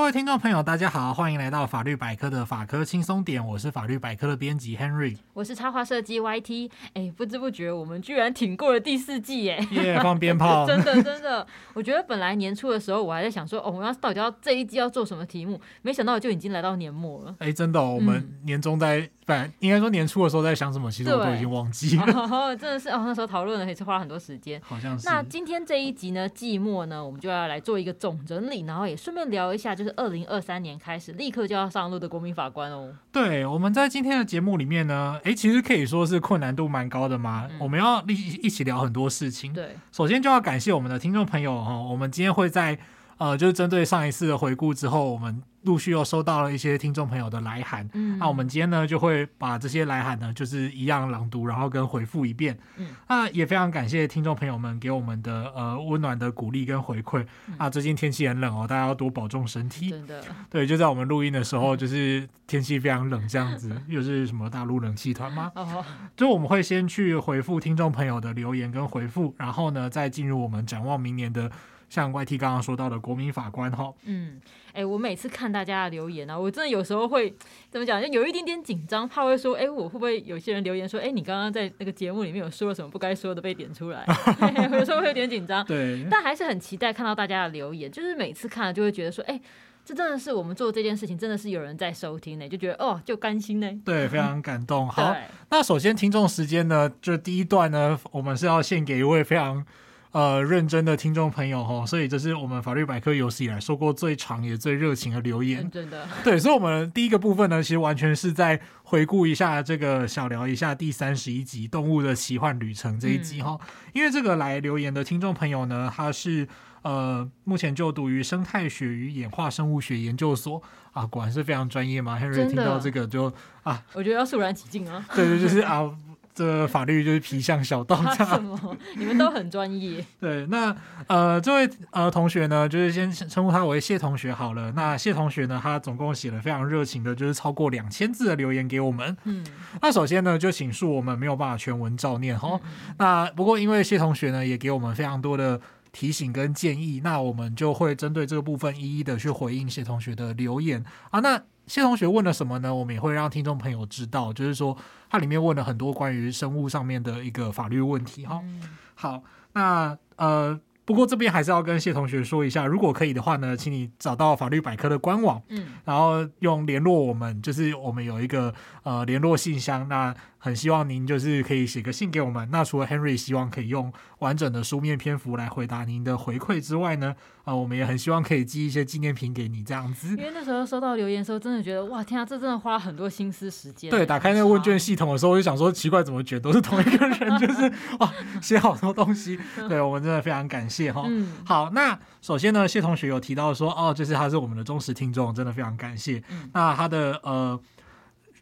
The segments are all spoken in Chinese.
各位听众朋友，大家好，欢迎来到法律百科的法科轻松点，我是法律百科的编辑 Henry，我是插画设计 YT。哎，不知不觉我们居然挺过了第四季耶！耶，yeah, 放鞭炮，真的真的。我觉得本来年初的时候，我还在想说，哦，我们要到底要这一季要做什么题目，没想到就已经来到年末了。哎，真的、哦，我们年终在，嗯、反正应该说年初的时候在想什么，其实我都已经忘记了。哦、真的是哦，那时候讨论了也是花了很多时间。好像是。那今天这一集呢，季末呢，我们就要来做一个总整理，然后也顺便聊一下，就是二零二三。年开始立刻就要上路的国民法官哦。对，我们在今天的节目里面呢，诶，其实可以说是困难度蛮高的嘛。嗯、我们要一一起聊很多事情。对，首先就要感谢我们的听众朋友哈，我们今天会在呃，就是针对上一次的回顾之后，我们。陆续又收到了一些听众朋友的来函，嗯，那我们今天呢就会把这些来函呢，就是一样朗读，然后跟回复一遍，嗯，那也非常感谢听众朋友们给我们的呃温暖的鼓励跟回馈，嗯、啊，最近天气很冷哦，大家要多保重身体，真的，对，就在我们录音的时候，就是天气非常冷这样子，又是什么大陆冷气团吗？哦，就我们会先去回复听众朋友的留言跟回复，然后呢再进入我们展望明年的。像 YT 刚刚说到的国民法官哈，嗯，哎、欸，我每次看大家的留言啊，我真的有时候会怎么讲，就有一点点紧张，怕会说，哎、欸，我会不会有些人留言说，哎、欸，你刚刚在那个节目里面有说了什么不该说的被点出来，有时候会有点紧张，对，但还是很期待看到大家的留言，就是每次看了就会觉得说，哎、欸，这真的是我们做这件事情，真的是有人在收听呢，就觉得哦，就甘心呢，对，非常感动。好，那首先听众时间呢，就第一段呢，我们是要献给一位非常。呃，认真的听众朋友哈，所以这是我们法律百科有史以来收过最长也最热情的留言，真的。对，所以，我们第一个部分呢，其实完全是在回顾一下这个，小聊一下第三十一集《动物的奇幻旅程》这一集哈。嗯、因为这个来留言的听众朋友呢，他是呃，目前就读于生态学与演化生物学研究所啊，果然是非常专业嘛。Henry 听到这个就啊，我觉得要肃然起敬啊。对对，就是啊。这法律就是皮相小道，这样。你们都很专业。对，那呃，这位呃同学呢，就是先称呼他为谢同学好了。那谢同学呢，他总共写了非常热情的，就是超过两千字的留言给我们。嗯。那首先呢，就请恕我们没有办法全文照念哈。嗯、那不过因为谢同学呢，也给我们非常多的提醒跟建议，那我们就会针对这个部分一一的去回应谢同学的留言啊。那谢同学问了什么呢？我们也会让听众朋友知道，就是说它里面问了很多关于生物上面的一个法律问题哈。嗯、好，那呃。不过这边还是要跟谢同学说一下，如果可以的话呢，请你找到法律百科的官网，嗯，然后用联络我们，就是我们有一个呃联络信箱，那很希望您就是可以写个信给我们。那除了 Henry 希望可以用完整的书面篇幅来回答您的回馈之外呢，啊、呃，我们也很希望可以寄一些纪念品给你这样子。因为那时候收到留言的时候，真的觉得哇天啊，这真的花了很多心思时间。对，打开那个问卷系统的时候，我就想说奇怪，怎么觉得都是同一个人，就是 哇写好多东西。对，我们真的非常感谢。谢哈，嗯，好，那首先呢，谢同学有提到说，哦，就是他是我们的忠实听众，真的非常感谢。嗯，那他的呃，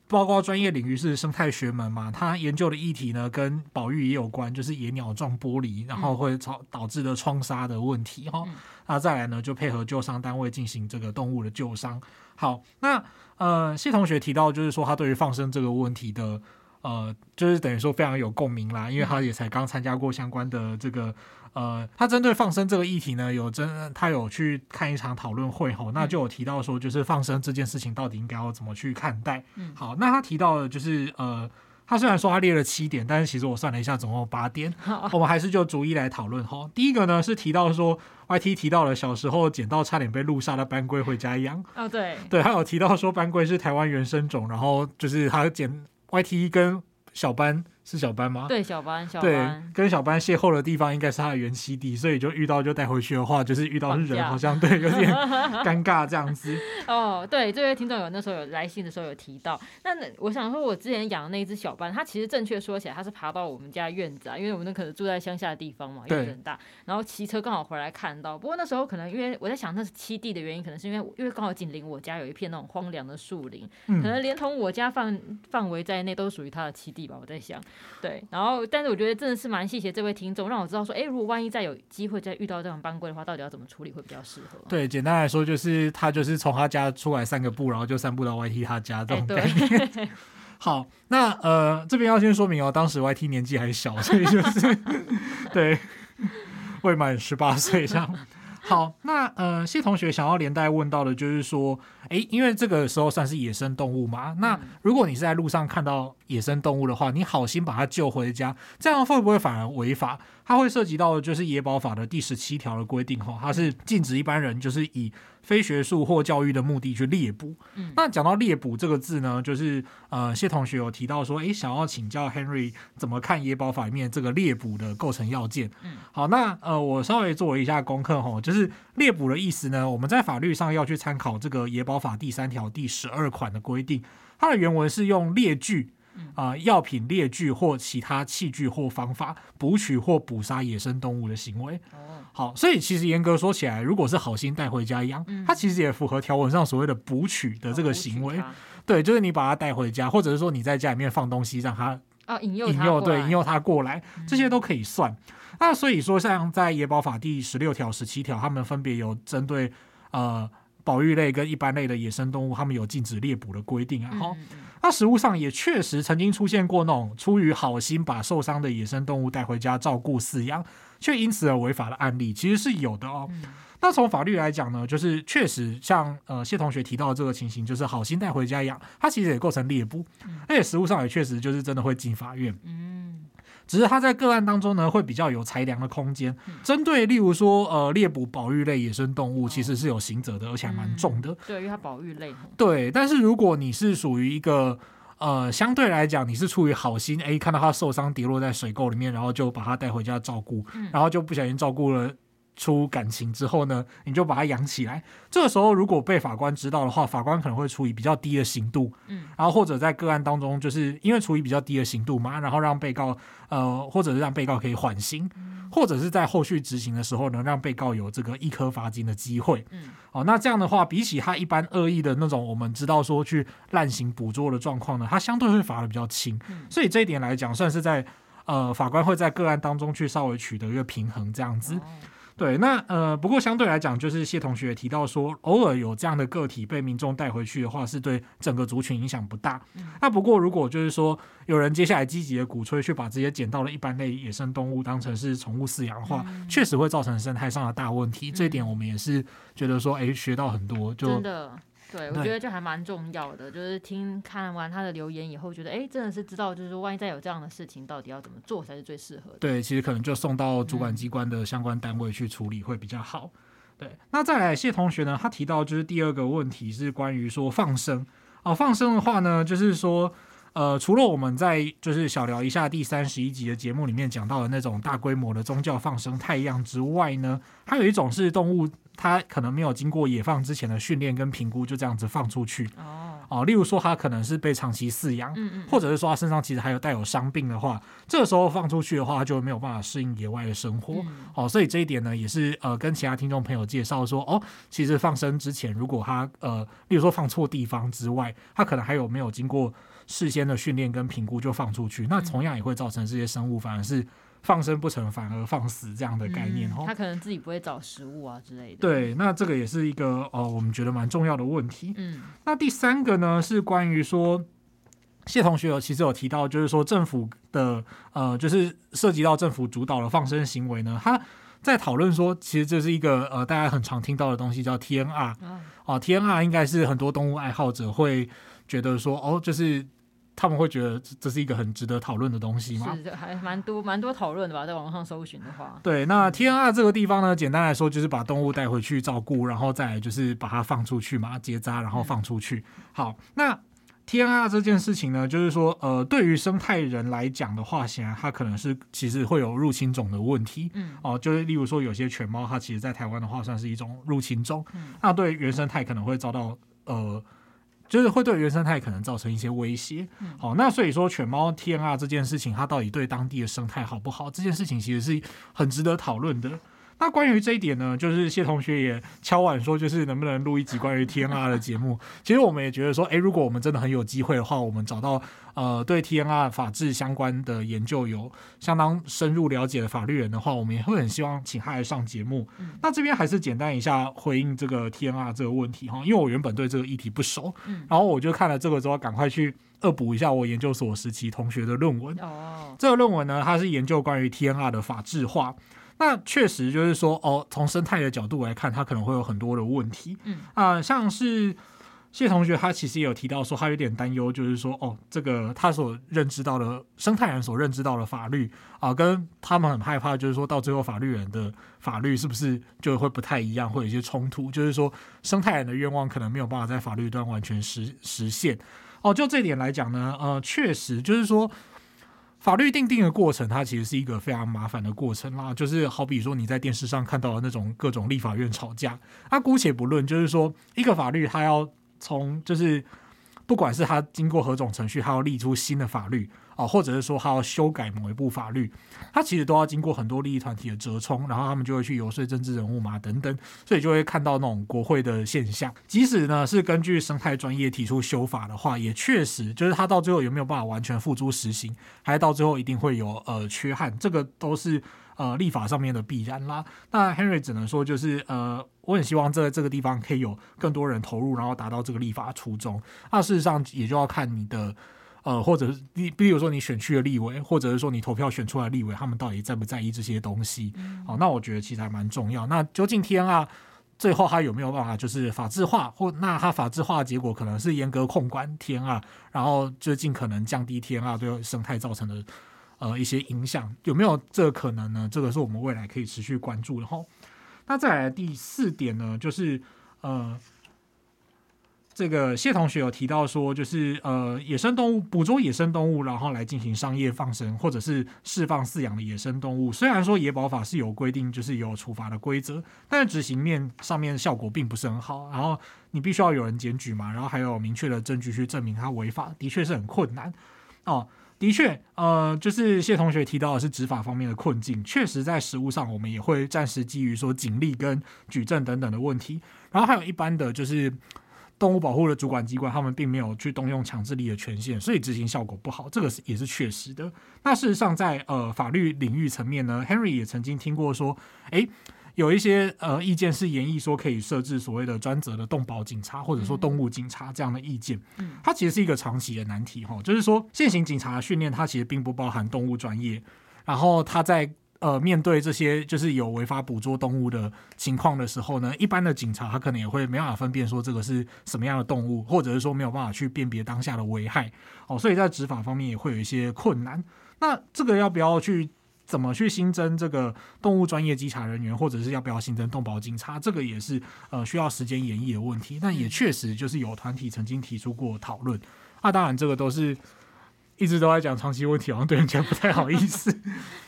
包括专业领域是生态学门嘛，他研究的议题呢，跟保育也有关，就是野鸟撞玻璃，然后会导导致的创杀的问题哈。嗯，那再来呢，就配合救伤单位进行这个动物的救伤。好，那呃，谢同学提到就是说，他对于放生这个问题的。呃，就是等于说非常有共鸣啦，因为他也才刚参加过相关的这个，呃，他针对放生这个议题呢，有真他有去看一场讨论会吼，那就有提到说，就是放生这件事情到底应该要怎么去看待。嗯，好，那他提到的就是，呃，他虽然说他列了七点，但是其实我算了一下，总共有八点，好我们还是就逐一来讨论哈。第一个呢是提到说，YT 提到了小时候捡到差点被路杀的斑龟回家养。哦，对，对，他有提到说斑龟是台湾原生种，然后就是他捡。YT 跟小班。是小班吗？对，小班，小班。对，跟小班邂逅的地方应该是他的原栖地，所以就遇到就带回去的话，就是遇到是人，好像对有点 尴尬这样子。哦，对，这位听众有那时候有来信的时候有提到，那我想说，我之前养的那只小班，它其实正确说起来，它是爬到我们家院子啊，因为我们那可能住在乡下的地方嘛，院子很大，然后骑车刚好回来看到。不过那时候可能因为我在想，那是栖地的原因，可能是因为因为刚好紧邻我家有一片那种荒凉的树林，嗯、可能连同我家范范围在内都属于它的栖地吧。我在想，对，然后。但是我觉得真的是蛮谢谢这位听众，让我知道说，哎，如果万一再有机会再遇到这种班规的话，到底要怎么处理会比较适合？对，简单来说就是他就是从他家出来散个步，然后就散步到 YT 他家这种概念。对 好，那呃这边要先说明哦，当时 YT 年纪还小，所以就是 对未满十八岁这样。好，那呃，谢同学想要连带问到的就是说，哎，因为这个时候算是野生动物嘛，那如果你是在路上看到野生动物的话，你好心把它救回家，这样会不会反而违法？它会涉及到的就是野保法的第十七条的规定，哈，它是禁止一般人就是以非学术或教育的目的去猎捕。嗯，那讲到猎捕这个字呢，就是呃，谢同学有提到说，诶，想要请教 Henry 怎么看野保法里面这个猎捕的构成要件。嗯，好，那呃，我稍微做了一下功课，哈，就是猎捕的意思呢，我们在法律上要去参考这个野保法第三条第十二款的规定，它的原文是用猎具。啊、呃，药品、猎具或其他器具或方法捕取或捕杀野生动物的行为。哦，好，所以其实严格说起来，如果是好心带回家养，嗯、它其实也符合条文上所谓的捕取的这个行为。哦、对，就是你把它带回家，或者是说你在家里面放东西，让它啊引诱引诱对引诱它过来，这些都可以算。嗯、那所以说，像在野保法第十六条、十七条，他们分别有针对呃。保育类跟一般类的野生动物，他们有禁止猎捕的规定啊。那实物上也确实曾经出现过那种出于好心把受伤的野生动物带回家照顾饲养，却因此而违法的案例，其实是有的哦。嗯、那从法律来讲呢，就是确实像呃谢同学提到的这个情形，就是好心带回家养，它其实也构成猎捕，嗯、而且实物上也确实就是真的会进法院。嗯。只是它在个案当中呢，会比较有裁量的空间。针对例如说，呃，猎捕保育类野生动物，其实是有刑责的，而且还蛮重的。对，因为它保育类。对，但是如果你是属于一个，呃，相对来讲，你是出于好心，哎，看到它受伤跌落在水沟里面，然后就把它带回家照顾，然后就不小心照顾了。出感情之后呢，你就把它养起来。这个时候，如果被法官知道的话，法官可能会处以比较低的刑度。嗯，然后或者在个案当中，就是因为处以比较低的刑度嘛，然后让被告呃，或者是让被告可以缓刑，嗯、或者是在后续执行的时候呢，让被告有这个一颗罚金的机会。嗯，哦，那这样的话，比起他一般恶意的那种，我们知道说去滥行捕捉的状况呢，他相对会罚的比较轻。嗯，所以这一点来讲，算是在呃法官会在个案当中去稍微取得一个平衡，这样子。哦对，那呃，不过相对来讲，就是谢同学也提到说，偶尔有这样的个体被民众带回去的话，是对整个族群影响不大。嗯、那不过如果就是说有人接下来积极的鼓吹去把这些捡到的一般类野生动物当成是宠物饲养的话，嗯、确实会造成生态上的大问题。嗯、这一点我们也是觉得说，哎，学到很多，就真的。对，我觉得这还蛮重要的，就是听看完他的留言以后，觉得哎，真的是知道，就是说万一再有这样的事情，到底要怎么做才是最适合的。对，其实可能就送到主管机关的相关单位去处理会比较好。嗯、对，那再来谢同学呢，他提到就是第二个问题是关于说放生哦，放生的话呢，就是说呃，除了我们在就是小聊一下第三十一集的节目里面讲到的那种大规模的宗教放生太阳之外呢，还有一种是动物。它可能没有经过野放之前的训练跟评估，就这样子放出去。哦，哦，例如说它可能是被长期饲养，嗯嗯，或者是说它身上其实还有带有伤病的话，这个时候放出去的话，就没有办法适应野外的生活。嗯、哦，所以这一点呢，也是呃跟其他听众朋友介绍说，哦，其实放生之前，如果它呃，例如说放错地方之外，它可能还有没有经过事先的训练跟评估就放出去，那同样也会造成这些生物反而是。放生不成，反而放死这样的概念哦。他可能自己不会找食物啊之类的。对，那这个也是一个呃，我们觉得蛮重要的问题。嗯，那第三个呢，是关于说谢同学有其实有提到，就是说政府的呃，就是涉及到政府主导的放生行为呢，他在讨论说，其实这是一个呃，大家很常听到的东西，叫 TNR。哦，TNR 应该是很多动物爱好者会觉得说，哦，就是。他们会觉得这是一个很值得讨论的东西吗？是，还蛮多蛮多讨论的吧，在网上搜寻的话。对，那 TNR 这个地方呢，简单来说就是把动物带回去照顾，然后再就是把它放出去嘛，结扎，然后放出去。嗯、好，那 TNR 这件事情呢，就是说，呃，对于生态人来讲的话，显然它可能是其实会有入侵种的问题。嗯。哦、呃，就是例如说，有些犬猫，它其实在台湾的话算是一种入侵种。嗯。那对原生态可能会遭到呃。就是会对原生态可能造成一些威胁。好，那所以说犬猫 TNR 这件事情，它到底对当地的生态好不好？这件事情其实是很值得讨论的。那关于这一点呢，就是谢同学也敲碗说，就是能不能录一集关于 TNR 的节目。其实我们也觉得说，诶，如果我们真的很有机会的话，我们找到呃对 TNR 法制相关的研究有相当深入了解的法律人的话，我们也会很希望请他来上节目。嗯、那这边还是简单一下回应这个 TNR 这个问题哈，因为我原本对这个议题不熟，嗯、然后我就看了这个之后，赶快去恶补一下我研究所时期同学的论文。哦，这个论文呢，它是研究关于 TNR 的法制化。那确实就是说，哦，从生态的角度来看，它可能会有很多的问题。嗯啊、呃，像是谢同学他其实也有提到说，他有点担忧，就是说，哦，这个他所认知到的生态人所认知到的法律啊、呃，跟他们很害怕，就是说到最后法律人的法律是不是就会不太一样，会有一些冲突？就是说，生态人的愿望可能没有办法在法律端完全实实现。哦，就这点来讲呢，呃，确实就是说。法律定定的过程，它其实是一个非常麻烦的过程啦。就是好比说你在电视上看到的那种各种立法院吵架，那姑且不论，就是说一个法律它要从就是。不管是他经过何种程序，他要立出新的法律啊，或者是说他要修改某一部法律，他其实都要经过很多利益团体的折冲，然后他们就会去游说政治人物嘛，等等，所以就会看到那种国会的现象。即使呢是根据生态专业提出修法的话，也确实就是他到最后有没有办法完全付诸实行，还是到最后一定会有呃缺憾，这个都是。呃，立法上面的必然啦。那 Henry 只能说，就是呃，我很希望这这个地方可以有更多人投入，然后达到这个立法初衷。那事实上也就要看你的呃，或者是你，比如说你选区的立委，或者是说你投票选出来的立委，他们到底在不在意这些东西？好，那我觉得其实还蛮重要。那究竟 TNR 最后他有没有办法就是法制化，或那他法制化的结果可能是严格控管 TNR，然后就尽可能降低 TNR 对生态造成的。呃，一些影响有没有这个可能呢？这个是我们未来可以持续关注的哈。那再来第四点呢，就是呃，这个谢同学有提到说，就是呃，野生动物捕捉野生动物，然后来进行商业放生或者是释放饲养的野生动物，虽然说野保法是有规定，就是有处罚的规则，但是执行面上面效果并不是很好。然后你必须要有人检举嘛，然后还有明确的证据去证明它违法，的确是很困难哦。的确，呃，就是谢同学提到的是执法方面的困境，确实在实务上，我们也会暂时基于说警力跟举证等等的问题，然后还有一般的就是动物保护的主管机关，他们并没有去动用强制力的权限，所以执行效果不好，这个是也是确实的。那事实上在，在呃法律领域层面呢，Henry 也曾经听过说，诶。有一些呃意见是研议说可以设置所谓的专责的动保警察或者说动物警察这样的意见，它其实是一个长期的难题哈，就是说现行警察的训练它其实并不包含动物专业，然后它在呃面对这些就是有违法捕捉动物的情况的时候呢，一般的警察他可能也会没办法分辨说这个是什么样的动物，或者是说没有办法去辨别当下的危害哦，所以在执法方面也会有一些困难。那这个要不要去？怎么去新增这个动物专业稽查人员，或者是要不要新增动保警察？这个也是呃需要时间演绎的问题。但也确实就是有团体曾经提出过讨论。那、啊、当然这个都是一直都在讲长期问题，好像对人家不太好意思。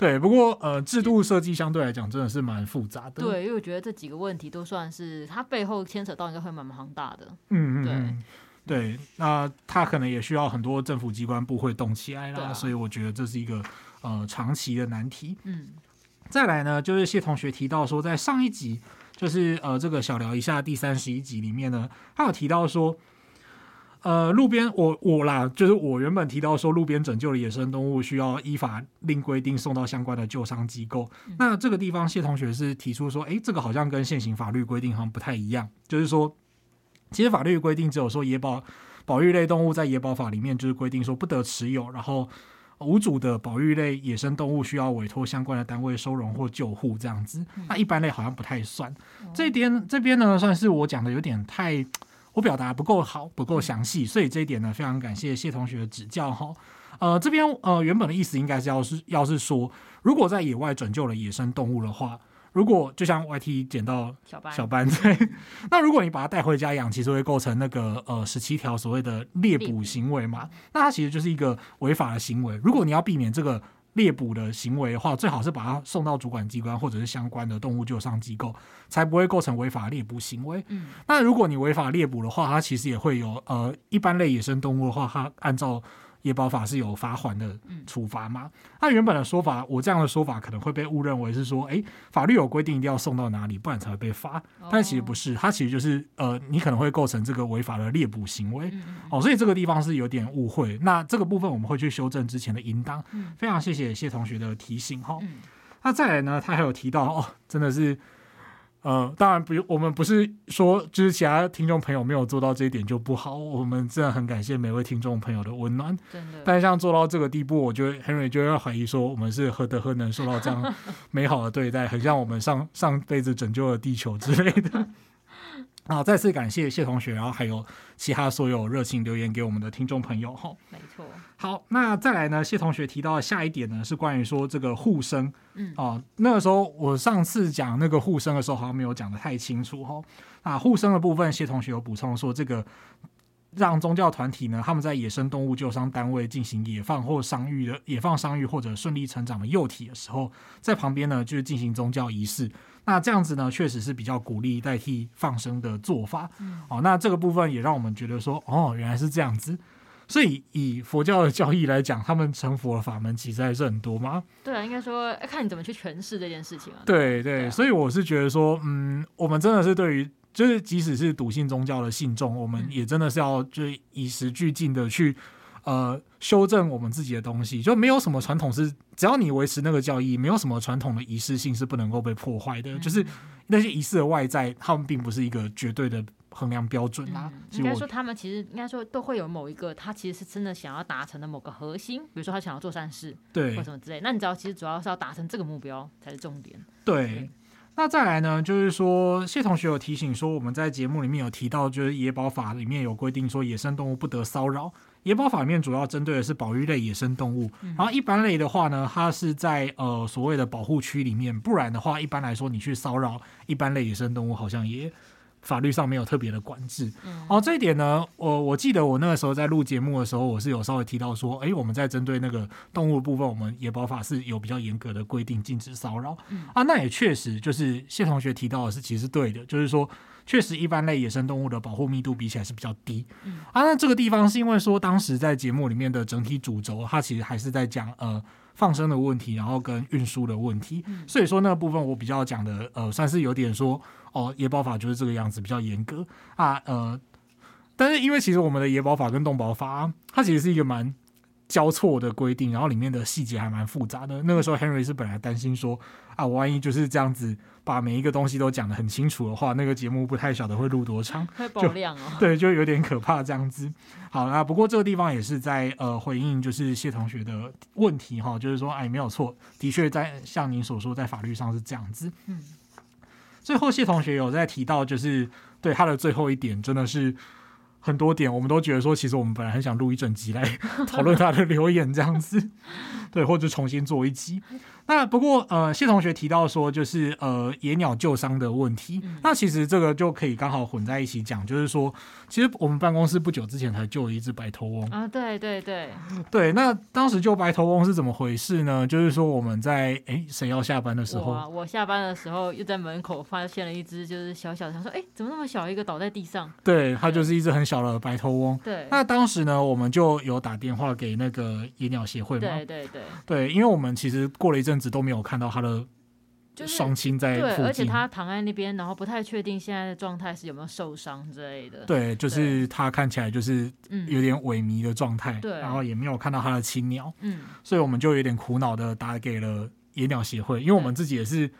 对，不过呃制度设计相对来讲真的是蛮复杂的。对，因为我觉得这几个问题都算是它背后牵扯到应该会蛮庞大的。嗯嗯，对对，那它可能也需要很多政府机关部会动起来啦。啊、所以我觉得这是一个。呃，长期的难题。嗯，再来呢，就是谢同学提到说，在上一集，就是呃，这个小聊一下第三十一集里面呢，他有提到说，呃，路边我我啦，就是我原本提到说，路边拯救的野生动物需要依法令规定送到相关的救伤机构。嗯、那这个地方，谢同学是提出说，哎，这个好像跟现行法律规定好像不太一样，就是说，其实法律规定只有说野保保育类动物在野保法里面就是规定说不得持有，然后。无主的保育类野生动物需要委托相关的单位收容或救护，这样子。那一般类好像不太算。这一点这边呢，算是我讲的有点太，我表达不够好，不够详细，所以这一点呢，非常感谢谢同学的指教哈。呃，这边呃原本的意思应该是要是要是说，如果在野外拯救了野生动物的话。如果就像 YT 捡到小斑，小斑 对，那如果你把它带回家养，其实会构成那个呃十七条所谓的猎捕行为嘛？那它其实就是一个违法的行为。如果你要避免这个猎捕的行为的话，最好是把它送到主管机关或者是相关的动物救伤机构，才不会构成违法猎捕行为。嗯，那如果你违法猎捕的话，它其实也会有呃一般类野生动物的话，它按照。野保法是有罚款的处罚吗？那原本的说法，我这样的说法可能会被误认为是说，诶，法律有规定一定要送到哪里，不然才会被罚。但其实不是，它其实就是呃，你可能会构成这个违法的猎捕行为哦，所以这个地方是有点误会。那这个部分我们会去修正之前的应当。非常谢谢谢同学的提醒哈。那再来呢，他还有提到哦，真的是呃，当然不，我们不是说就是其他听众朋友没有做到这一点就不好，我们真的很感谢每位听众朋友的温暖。真的。但像做到这个地步，我觉得 Henry 就要怀疑说，我们是何德何能受到这样 美好的对待，很像我们上上辈子拯救了地球之类的。好，再次感谢谢同学，然后还有其他所有热情留言给我们的听众朋友哈。没错。好，那再来呢？谢同学提到的下一点呢，是关于说这个护生。嗯哦，那个时候我上次讲那个护生的时候，好像没有讲的太清楚哈。啊，护生的部分，谢同学有补充说，这个让宗教团体呢，他们在野生动物救伤单位进行野放或伤愈的野放伤愈或者顺利成长的幼体的时候，在旁边呢，就是进行宗教仪式。那这样子呢，确实是比较鼓励代替放生的做法。嗯，哦，那这个部分也让我们觉得说，哦，原来是这样子。所以以佛教的教义来讲，他们成佛的法门其实还是很多吗？对啊，应该说看你怎么去诠释这件事情啊。对对，所以我是觉得说，嗯，我们真的是对于，就是即使是笃信宗教的信众，我们也真的是要就是与时俱进的去。呃，修正我们自己的东西，就没有什么传统是，只要你维持那个教义，没有什么传统的仪式性是不能够被破坏的。嗯、就是那些仪式的外在，他们并不是一个绝对的衡量标准啊。嗯、应该说，他们其实应该说都会有某一个，他其实是真的想要达成的某个核心，比如说他想要做善事，对，或什么之类。那你知道，其实主要是要达成这个目标才是重点。对。对那再来呢，就是说谢同学有提醒说，我们在节目里面有提到，就是野保法里面有规定说，野生动物不得骚扰。野保法里面主要针对的是保育类野生动物，然后一般类的话呢，它是在呃所谓的保护区里面，不然的话，一般来说你去骚扰一般类野生动物，好像也法律上没有特别的管制。哦，这一点呢，我我记得我那个时候在录节目的时候，我是有稍微提到说，诶，我们在针对那个动物部分，我们野保法是有比较严格的规定，禁止骚扰。啊，那也确实就是谢同学提到的是，其实对的，就是说。确实，一般类野生动物的保护密度比起来是比较低。嗯、啊，那这个地方是因为说，当时在节目里面的整体主轴，它其实还是在讲呃放生的问题，然后跟运输的问题。嗯、所以说那个部分我比较讲的呃，算是有点说哦，野保法就是这个样子，比较严格啊。呃，但是因为其实我们的野保法跟动保法，啊，它其实是一个蛮交错的规定，然后里面的细节还蛮复杂的。那个时候，Henry 是本来担心说啊，我万一就是这样子把每一个东西都讲得很清楚的话，那个节目不太晓得会录多长，会爆量哦。对，就有点可怕这样子。好，那不过这个地方也是在呃回应，就是谢同学的问题哈，就是说哎，没有错，的确在像您所说，在法律上是这样子。嗯。最后，谢同学有在提到，就是对他的最后一点，真的是。很多点，我们都觉得说，其实我们本来很想录一整集来 讨论他的留言这样子，对，或者重新做一集。那不过呃，谢同学提到说，就是呃野鸟救伤的问题，嗯、那其实这个就可以刚好混在一起讲，就是说，其实我们办公室不久之前才救了一只白头翁啊，对对对对。那当时救白头翁是怎么回事呢？就是说我们在哎谁要下班的时候，我，我下班的时候又在门口发现了一只就是小小的，他说哎怎么那么小一个倒在地上？对，它就是一只很小的白头翁。对，那当时呢，我们就有打电话给那个野鸟协会嘛，对对对对，因为我们其实过了一阵子都没有看到它。他的双亲在而且他躺在那边，然后不太确定现在的状态是有没有受伤之类的。对，就是他看起来就是有点萎靡的状态，对、嗯，然后也没有看到他的亲鸟，嗯，所以我们就有点苦恼的打给了野鸟协会，因为我们自己也是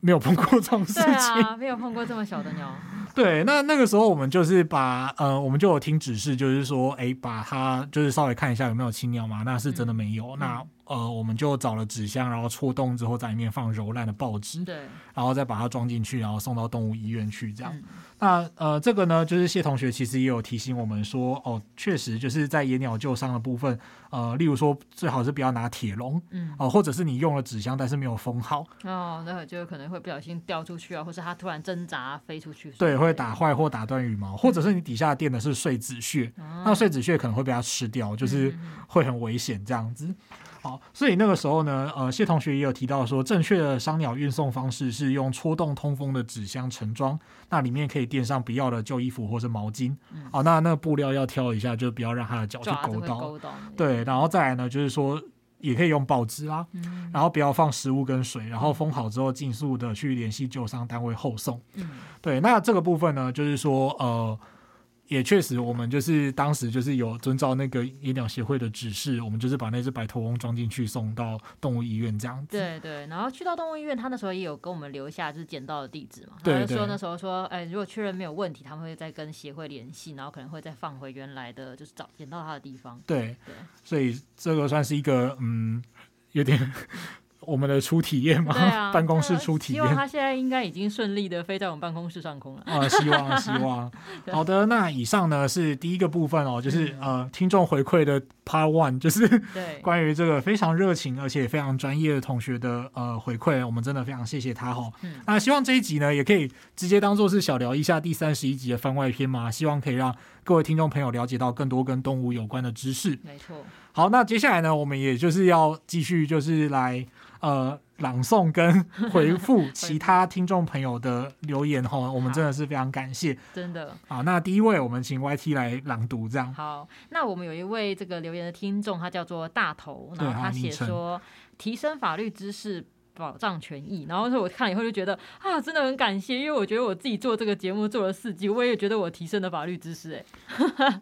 没有碰过这种事情，啊、没有碰过这么小的鸟。对，那那个时候我们就是把呃，我们就有听指示，就是说，哎，把它就是稍微看一下有没有青鸟嘛，那是真的没有，嗯、那。呃，我们就找了纸箱，然后戳洞之后，在里面放柔烂的报纸，对，然后再把它装进去，然后送到动物医院去，这样。嗯、那呃，这个呢，就是谢同学其实也有提醒我们说，哦，确实就是在野鸟救伤的部分，呃，例如说最好是不要拿铁笼，嗯，哦、呃，或者是你用了纸箱，但是没有封好，哦，那就可能会不小心掉出去啊，或是它突然挣扎飞出去，对，会打坏或打断羽毛，或者是你底下垫的是碎纸屑，嗯、那碎纸屑可能会被它吃掉，就是会很危险这样子。好，所以那个时候呢，呃，谢同学也有提到说，正确的伤鸟运送方式是用戳洞通风的纸箱盛装，那里面可以垫上不要的旧衣服或者毛巾。嗯、好，那那个布料要挑一下，就不要让它的脚去勾到。勾到对，然后再来呢，就是说也可以用报纸啊，嗯、然后不要放食物跟水，然后封好之后，尽速的去联系救伤单位后送。嗯、对，那这个部分呢，就是说呃。也确实，我们就是当时就是有遵照那个野鸟协会的指示，我们就是把那只白头翁装进去送到动物医院这样子。对对，然后去到动物医院，他那时候也有跟我们留下就是捡到的地址嘛。对，对。说那时候说，哎，如果确认没有问题，他们会再跟协会联系，然后可能会再放回原来的，就是找捡到他的地方。对对，所以这个算是一个嗯，有点。我们的初体验嘛，啊、办公室初体验。希望他现在应该已经顺利的飞在我们办公室上空了。啊，希望希望。好的，那以上呢是第一个部分哦，就是、嗯、呃听众回馈的 Part One，就是对 关于这个非常热情而且非常专业的同学的呃回馈，我们真的非常谢谢他哈、哦。嗯。那希望这一集呢也可以直接当做是小聊一下第三十一集的番外篇嘛，希望可以让各位听众朋友了解到更多跟动物有关的知识。没错。好，那接下来呢，我们也就是要继续就是来。呃，朗诵跟回复其他听众朋友的留言哈，我们真的是非常感谢，真的。好，那第一位我们请 YT 来朗读，这样。好，那我们有一位这个留言的听众，他叫做大头，然后他写说提升法律知识。保障权益，然后说我看了以后就觉得啊，真的很感谢，因为我觉得我自己做这个节目做了四季，我也觉得我提升了法律知识、欸。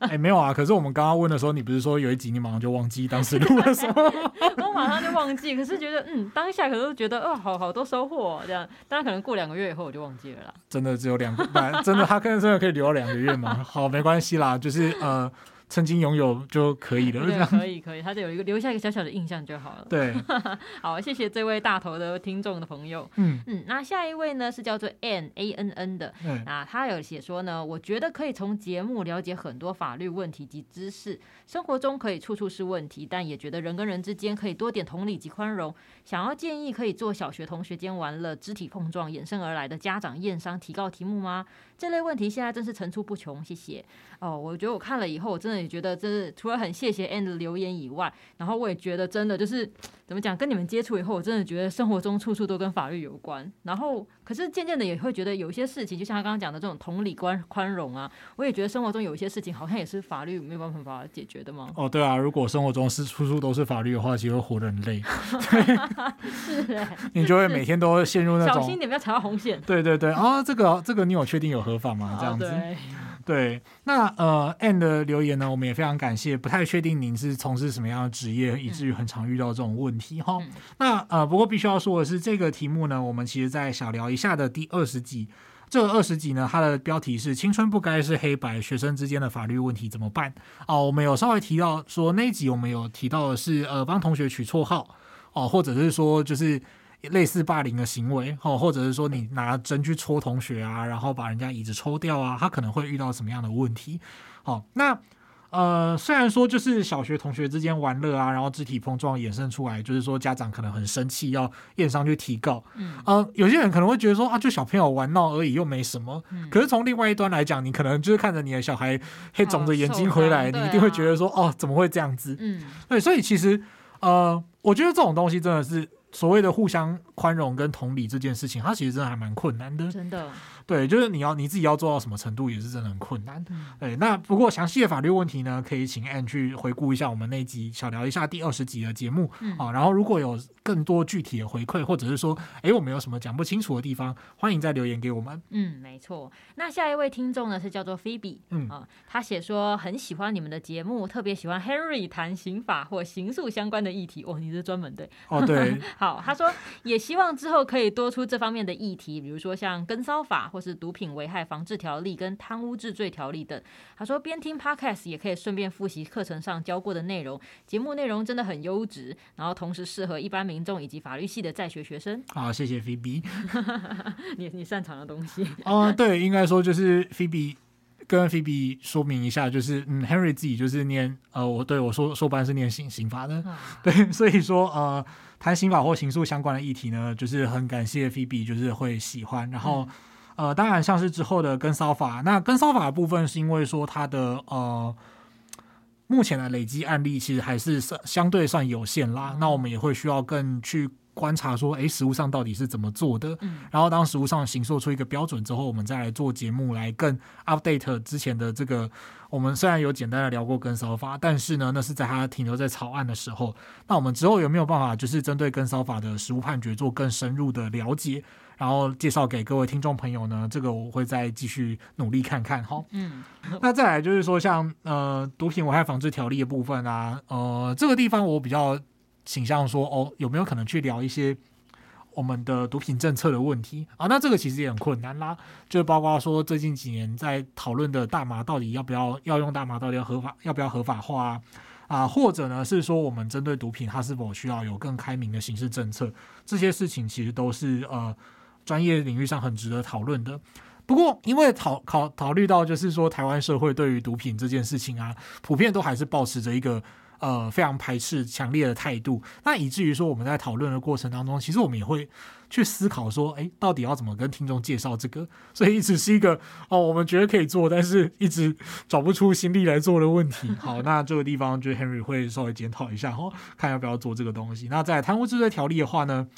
哎，哎，没有啊，可是我们刚刚问的时候，你不是说有一集你马上就忘记当时录了什么？我马上就忘记，可是觉得嗯，当下可是觉得哦，好好多收获、哦、这样，当然可能过两个月以后我就忘记了啦。真的只有两个，真的他可能真的可以留到两个月吗？好，没关系啦，就是呃。曾经拥有就可以了，对，可以可以，他就有一个留下一个小小的印象就好了。对，好，谢谢这位大头的听众的朋友。嗯嗯，那下一位呢是叫做 N A N N 的，嗯，那他有写说呢，我觉得可以从节目了解很多法律问题及知识，生活中可以处处是问题，但也觉得人跟人之间可以多点同理及宽容。想要建议可以做小学同学间玩乐肢体碰撞衍生而来的家长验伤提告题目吗？这类问题现在真是层出不穷。谢谢。哦，我觉得我看了以后，我真的也觉得，真是除了很谢谢 And 的留言以外，然后我也觉得真的就是怎么讲，跟你们接触以后，我真的觉得生活中处处都跟法律有关。然后，可是渐渐的也会觉得有一些事情，就像他刚刚讲的这种同理宽宽容啊，我也觉得生活中有一些事情好像也是法律没有办法解决的吗？哦，对啊，如果生活中是处处都是法律的话，其实会活得很累。是哎，你就会每天都陷入那种小心点，不要踩到红线。对对对，啊，这个这个你有确定有合法吗？这样子。哦对对，那呃，and 的留言呢，我们也非常感谢。不太确定您是从事什么样的职业，以至于很常遇到这种问题哈。嗯、那呃，不过必须要说的是，这个题目呢，我们其实在小聊一下的第二十集，这个二十集呢，它的标题是“青春不该是黑白，学生之间的法律问题怎么办”哦。我们有稍微提到说，那一集我们有提到的是呃，帮同学取绰号哦，或者是说就是。类似霸凌的行为，哦，或者是说你拿针去戳同学啊，然后把人家椅子抽掉啊，他可能会遇到什么样的问题？好，那呃，虽然说就是小学同学之间玩乐啊，然后肢体碰撞衍生出来，就是说家长可能很生气，要验伤去提告。嗯，呃，有些人可能会觉得说啊，就小朋友玩闹而已，又没什么。嗯，可是从另外一端来讲，你可能就是看着你的小孩黑肿着眼睛回来，你一定会觉得说，哦，怎么会这样子？嗯，对，所以其实呃，我觉得这种东西真的是。所谓的互相宽容跟同理这件事情，它其实真的还蛮困难的。真的。对，就是你要你自己要做到什么程度，也是真的很困难。嗯、对，那不过详细的法律问题呢，可以请 Anne 去回顾一下我们那集小聊一下第二十集的节目、嗯、啊。然后如果有更多具体的回馈，或者是说，哎，我们有什么讲不清楚的地方，欢迎再留言给我们。嗯，没错。那下一位听众呢是叫做 Phoebe，嗯啊，他写说很喜欢你们的节目，特别喜欢 Henry 谈刑法或刑诉相关的议题。哦，你是专门对。哦，对。好，他说也希望之后可以多出这方面的议题，比如说像跟骚法或是毒品危害。防治条例跟贪污治罪条例等，他说边听 Podcast 也可以顺便复习课程上教过的内容，节目内容真的很优质，然后同时适合一般民众以及法律系的在学学生。好，谢谢 Phoebe，你你擅长的东西。哦，对，应该说就是 Phoebe 跟 Phoebe 说明一下，就是嗯，Henry 自己就是念呃，我对我说说班是念刑刑法的，啊、对，所以说呃，谈刑法或刑诉相关的议题呢，就是很感谢 Phoebe，就是会喜欢，然后。嗯呃，当然，像是之后的跟骚法，那跟骚法的部分是因为说它的呃，目前的累积案例其实还是相相对算有限啦。那我们也会需要更去观察说，哎，实物上到底是怎么做的？嗯，然后当实物上形塑出一个标准之后，我们再来做节目，来更 update 之前的这个。我们虽然有简单的聊过跟骚法，但是呢，那是在它停留在草案的时候。那我们之后有没有办法，就是针对跟骚法的实物判决做更深入的了解，然后介绍给各位听众朋友呢？这个我会再继续努力看看哈。嗯，那再来就是说，像呃毒品危害防治条例的部分啊，呃这个地方我比较。倾向说哦，有没有可能去聊一些我们的毒品政策的问题啊？那这个其实也很困难啦，就包括说最近几年在讨论的大麻到底要不要要用大麻，到底要合法要不要合法化啊？啊，或者呢是说我们针对毒品，它是否需要有更开明的刑事政策？这些事情其实都是呃专业领域上很值得讨论的。不过因为讨考考虑到就是说台湾社会对于毒品这件事情啊，普遍都还是保持着一个。呃，非常排斥、强烈的态度，那以至于说我们在讨论的过程当中，其实我们也会去思考说，哎，到底要怎么跟听众介绍这个？所以一直是一个哦，我们觉得可以做，但是一直找不出心力来做的问题。好，那这个地方就 Henry 会稍微检讨一下，哦，看要不要做这个东西。那在贪污治罪条例的话呢，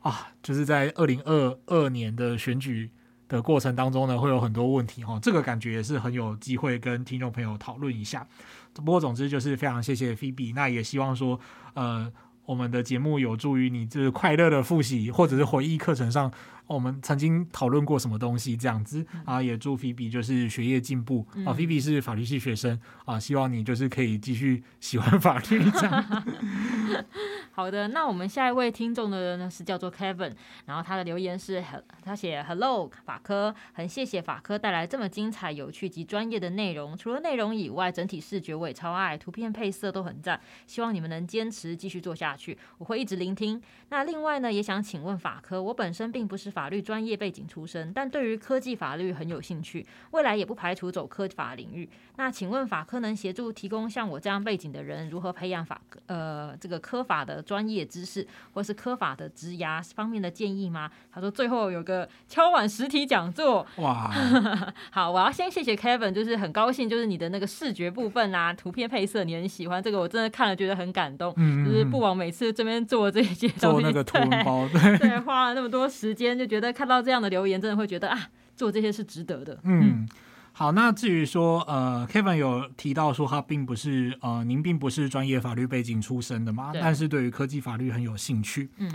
啊，就是在二零二二年的选举的过程当中呢，会有很多问题哈，这个感觉也是很有机会跟听众朋友讨论一下。不过总之就是非常谢谢 Phoebe，那也希望说，呃，我们的节目有助于你就是快乐的复习或者是回忆课程上。我们曾经讨论过什么东西这样子啊，也祝菲比就是学业进步啊。菲比是法律系学生啊，希望你就是可以继续喜欢法律这样。好的，那我们下一位听众的人呢是叫做 Kevin，然后他的留言是他写 Hello 法科，很谢谢法科带来这么精彩、有趣及专业的内容。除了内容以外，整体视觉我也超爱，图片配色都很赞。希望你们能坚持继续做下去，我会一直聆听。那另外呢，也想请问法科，我本身并不是法。法律专业背景出身，但对于科技法律很有兴趣，未来也不排除走科法领域。那请问法科能协助提供像我这样背景的人如何培养法呃这个科法的专业知识，或是科法的职涯方面的建议吗？他说最后有个敲碗实体讲座哇，好，我要先谢谢 Kevin，就是很高兴，就是你的那个视觉部分啊，图片配色你很喜欢这个，我真的看了觉得很感动，嗯嗯就是不枉每次这边做这些做那个图文包，对，对，花了那么多时间就。觉得看到这样的留言，真的会觉得啊，做这些是值得的。嗯，嗯好，那至于说，呃，Kevin 有提到说他并不是呃，您并不是专业法律背景出身的嘛，但是对于科技法律很有兴趣。嗯。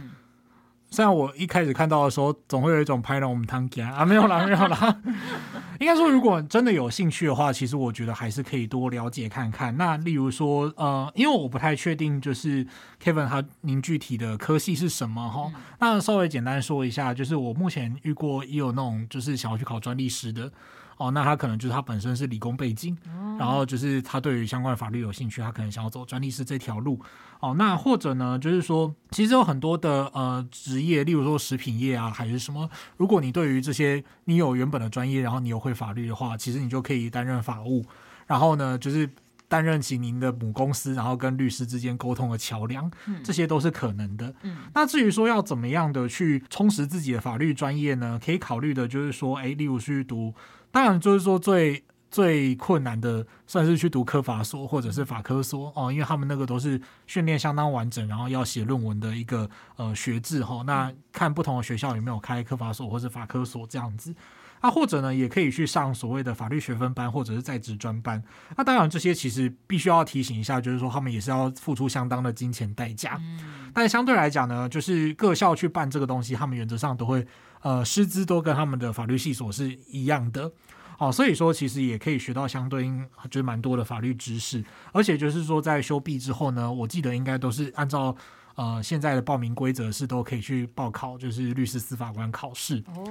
虽然我一开始看到的时候，总会有一种拍了我们汤家 啊，没有啦，没有啦。应该说，如果真的有兴趣的话，其实我觉得还是可以多了解看看。那例如说，呃，因为我不太确定，就是 Kevin 他您具体的科系是什么哈？那稍微简单说一下，就是我目前遇过也有那种就是想要去考专利师的。哦，那他可能就是他本身是理工背景，哦、然后就是他对于相关的法律有兴趣，他可能想要走专利师这条路。哦，那或者呢，就是说，其实有很多的呃职业，例如说食品业啊，还是什么，如果你对于这些你有原本的专业，然后你又会法律的话，其实你就可以担任法务，然后呢，就是担任起您的母公司，然后跟律师之间沟通的桥梁，这些都是可能的。嗯，那至于说要怎么样的去充实自己的法律专业呢？可以考虑的就是说，哎，例如去读。当然，就是说最最困难的，算是去读科法所或者是法科所哦，因为他们那个都是训练相当完整，然后要写论文的一个呃学制哈、哦。那看不同的学校有没有开科法所或者法科所这样子，那、啊、或者呢，也可以去上所谓的法律学分班或者是在职专班。那当然，这些其实必须要提醒一下，就是说他们也是要付出相当的金钱代价。嗯但相对来讲呢，就是各校去办这个东西，他们原则上都会。呃，师资都跟他们的法律系所是一样的，哦，所以说其实也可以学到相对应就是蛮多的法律知识，而且就是说在修毕之后呢，我记得应该都是按照呃现在的报名规则是都可以去报考，就是律师司法官考试。哦，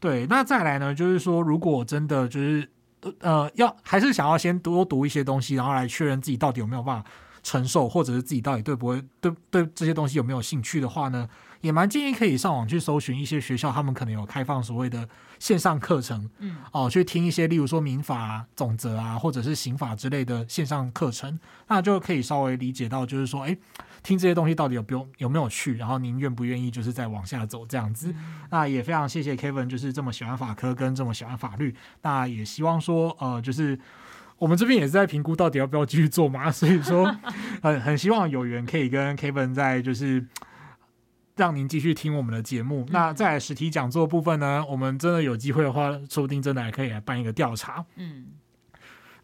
对，那再来呢，就是说如果真的就是呃要还是想要先多读一些东西，然后来确认自己到底有没有办法承受，或者是自己到底对不会对对这些东西有没有兴趣的话呢？也蛮建议可以上网去搜寻一些学校，他们可能有开放所谓的线上课程，嗯，哦，去听一些例如说民法总则啊，或者是刑法之类的线上课程，那就可以稍微理解到，就是说，哎，听这些东西到底有不用有没有趣，然后您愿不愿意就是再往下走这样子。嗯、那也非常谢谢 Kevin，就是这么喜欢法科跟这么喜欢法律，那也希望说，呃，就是我们这边也是在评估到底要不要继续做嘛，所以说，很很希望有缘可以跟 Kevin 在就是。让您继续听我们的节目。嗯、那在实体讲座部分呢，我们真的有机会的话，说不定真的还可以来办一个调查。嗯，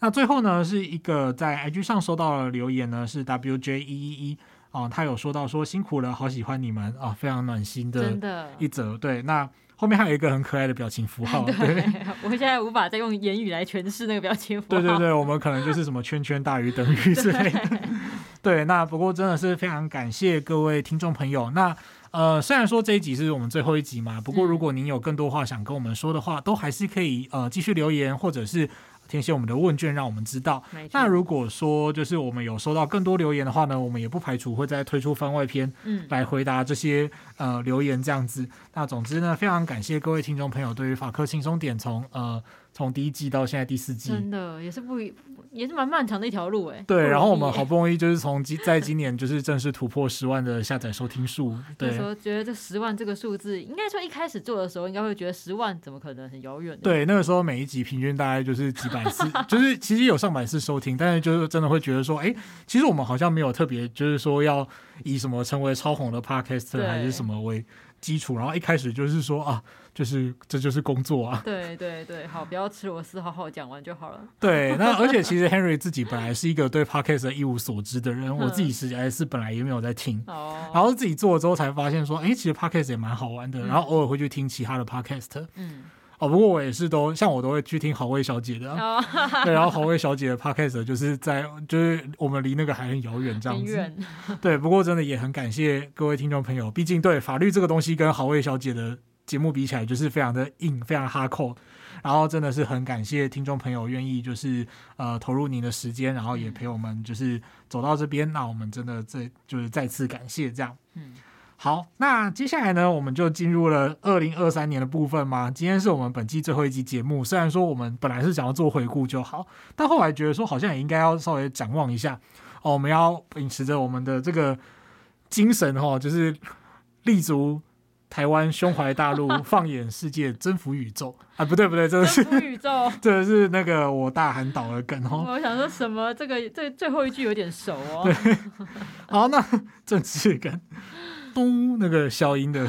那最后呢，是一个在 IG 上收到的留言呢，是 WJ 一一一啊，他有说到说辛苦了，好喜欢你们啊，非常暖心的一则。对，那。后面还有一个很可爱的表情符号，对，对我现在无法再用言语来诠释那个表情符号。对对对，我们可能就是什么圈圈大于等于之类 对，那不过真的是非常感谢各位听众朋友。那呃，虽然说这一集是我们最后一集嘛，不过如果您有更多话想跟我们说的话，都还是可以呃继续留言，或者是。填写我们的问卷，让我们知道。那如果说就是我们有收到更多留言的话呢，我们也不排除会再推出番外篇，嗯，来回答这些呃留言这样子。那总之呢，非常感谢各位听众朋友对于法科轻松点从呃从第一季到现在第四季，真的也是不一。也是蛮漫长的一条路哎。对，然后我们好不容易就是从今在今年就是正式突破十万的下载收听数。对。那时候觉得这十万这个数字，应该说一开始做的时候，应该会觉得十万怎么可能很遥远？对，那个时候每一集平均大概就是几百次，就是其实有上百次收听，但是就是真的会觉得说，哎，其实我们好像没有特别就是说要以什么成为超红的 Podcaster 还是什么为基础，然后一开始就是说啊。就是这就是工作啊！对对对，好，不要吃螺丝，好好讲完就好了。对，那而且其实 Henry 自己本来是一个对 Podcast 一无所知的人，我自己实在是本来也没有在听，哦，然后自己做了之后才发现说，哎，其实 Podcast 也蛮好玩的，然后偶尔会去听其他的 Podcast。嗯，哦，不过我也是都像我都会去听好味小姐的，对，然后好味小姐的 Podcast 就是在就是我们离那个还很遥远这样子。对，不过真的也很感谢各位听众朋友，毕竟对法律这个东西跟好味小姐的。节目比起来就是非常的硬，非常哈扣，然后真的是很感谢听众朋友愿意就是呃投入您的时间，然后也陪我们就是走到这边，那我们真的这就是再次感谢这样。嗯，好，那接下来呢，我们就进入了二零二三年的部分嘛。今天是我们本季最后一集节目，虽然说我们本来是想要做回顾就好，但后来觉得说好像也应该要稍微展望一下哦，我们要秉持着我们的这个精神哈，就是立足。台湾胸怀大陆，放眼世界，征服宇宙啊！不对不对，这个是宇宙，这个是那个我大喊岛的梗哦。我想说什么？这个这最后一句有点熟哦。对，好，那政治梗，咚，那个消音的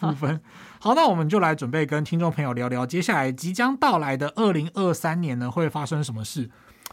部分。好，那我们就来准备跟听众朋友聊聊，接下来即将到来的二零二三年呢，会发生什么事？